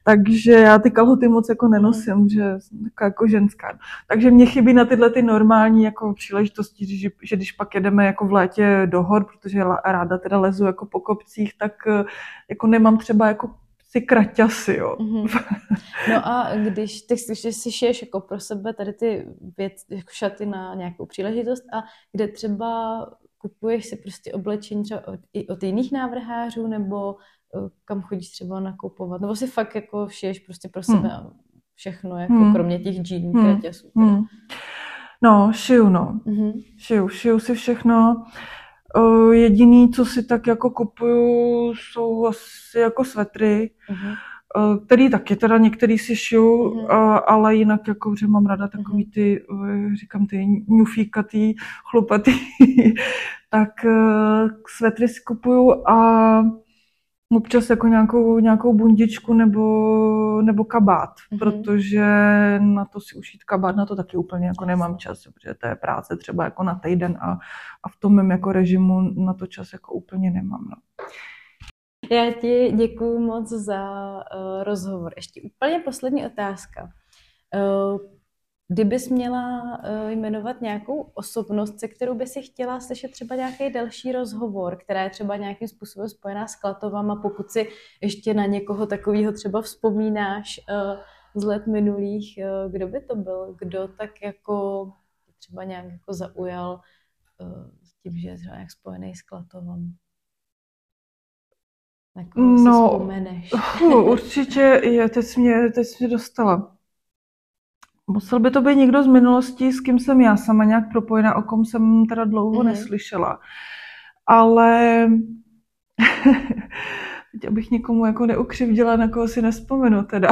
Takže já ty kalhoty moc jako nenosím, mm. že jsem taková jako ženská. Takže mě chybí na tyhle ty normální jako příležitosti, že, že když pak jedeme jako v létě do hor, protože ráda teda lezu jako po kopcích, tak eh, jako nemám třeba jako si kraťasy, jo. Mm-hmm. No a když ty když si šiješ jako pro sebe tady ty věc, jako šaty na nějakou příležitost a kde třeba kupuješ si prostě oblečení třeba od, i od jiných návrhářů nebo eh, kam chodíš třeba nakupovat, nebo si fakt jako šiješ prostě pro sebe hmm. všechno, jako hmm. kromě těch džín, hmm. kraťasů. Hmm. No, šiju, no. Mm-hmm. Šiju, šiju si všechno. Jediný, co si tak jako kupuju, jsou asi jako svetry, uh-huh. který taky teda některý si šiju, uh-huh. ale jinak jako, že mám ráda takový mhm. ty, říkám ty ňufíkatý, chlupatý, tak svetry si kupuju a občas jako nějakou, nějakou bundičku nebo, nebo kabát, mm-hmm. protože na to si ušít kabát, na to taky úplně jako nemám čas, protože to je práce třeba jako na týden a, a v tom mém jako režimu na to čas jako úplně nemám. No. Já ti děkuji moc za uh, rozhovor. Ještě úplně poslední otázka. Uh, Kdybys měla uh, jmenovat nějakou osobnost, se kterou by si chtěla slyšet třeba nějaký další rozhovor, která je třeba nějakým způsobem spojená s Klatovama, pokud si ještě na někoho takového třeba vzpomínáš uh, z let minulých, uh, kdo by to byl? Kdo tak jako třeba nějak jako zaujal s tím, že je třeba nějak spojený s Klatovem? Na koho no, si vzpomeneš? určitě je, teď jsi mě, teď jsi mě dostala. Musel by to být někdo z minulosti, s kým jsem já sama nějak propojená, o kom jsem teda dlouho mm-hmm. neslyšela. Ale teď abych někomu jako neukřivdila, na koho si nespomenu teda.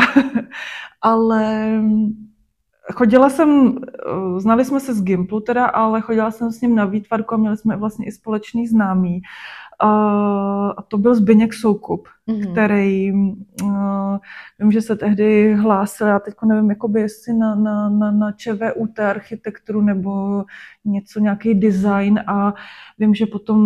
ale chodila jsem, znali jsme se z Gimplu teda, ale chodila jsem s ním na výtvarku a měli jsme vlastně i společný známý. A to byl Zbyněk Soukup, mm-hmm. který, uh, vím, že se tehdy hlásil, já teď nevím, jakoby jestli na, na, na, na ČVUT architekturu nebo něco, nějaký design a vím, že potom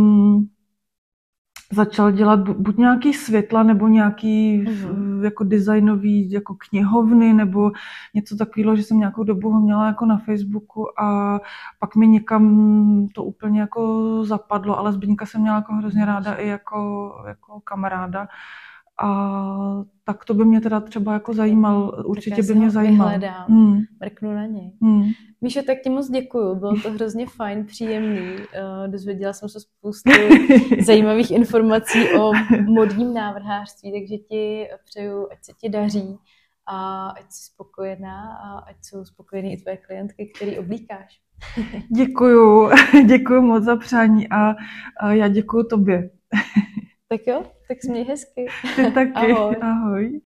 začal dělat buď nějaký světla nebo nějaký mm-hmm. jako designový jako knihovny nebo něco takového, že jsem nějakou dobu ho měla jako na Facebooku a pak mi někam to úplně jako zapadlo, ale Zbyňka jsem měla jako hrozně ráda i jako, jako kamaráda. A tak to by mě teda třeba jako zajímal, určitě by mě zajímal. Vyhledám, hmm. mrknu na něj. Hmm. Míšo, tak ti moc děkuju, bylo to hrozně fajn, příjemný. Uh, dozvěděla jsem se spoustu zajímavých informací o modním návrhářství, takže ti přeju, ať se ti daří a ať jsi spokojená a ať jsou spokojený i tvoje klientky, který oblíkáš. děkuju, děkuju moc za přání a, a já děkuju tobě. tak jo, tak směj hezky. Ty taky. Ahoj. Ahoj.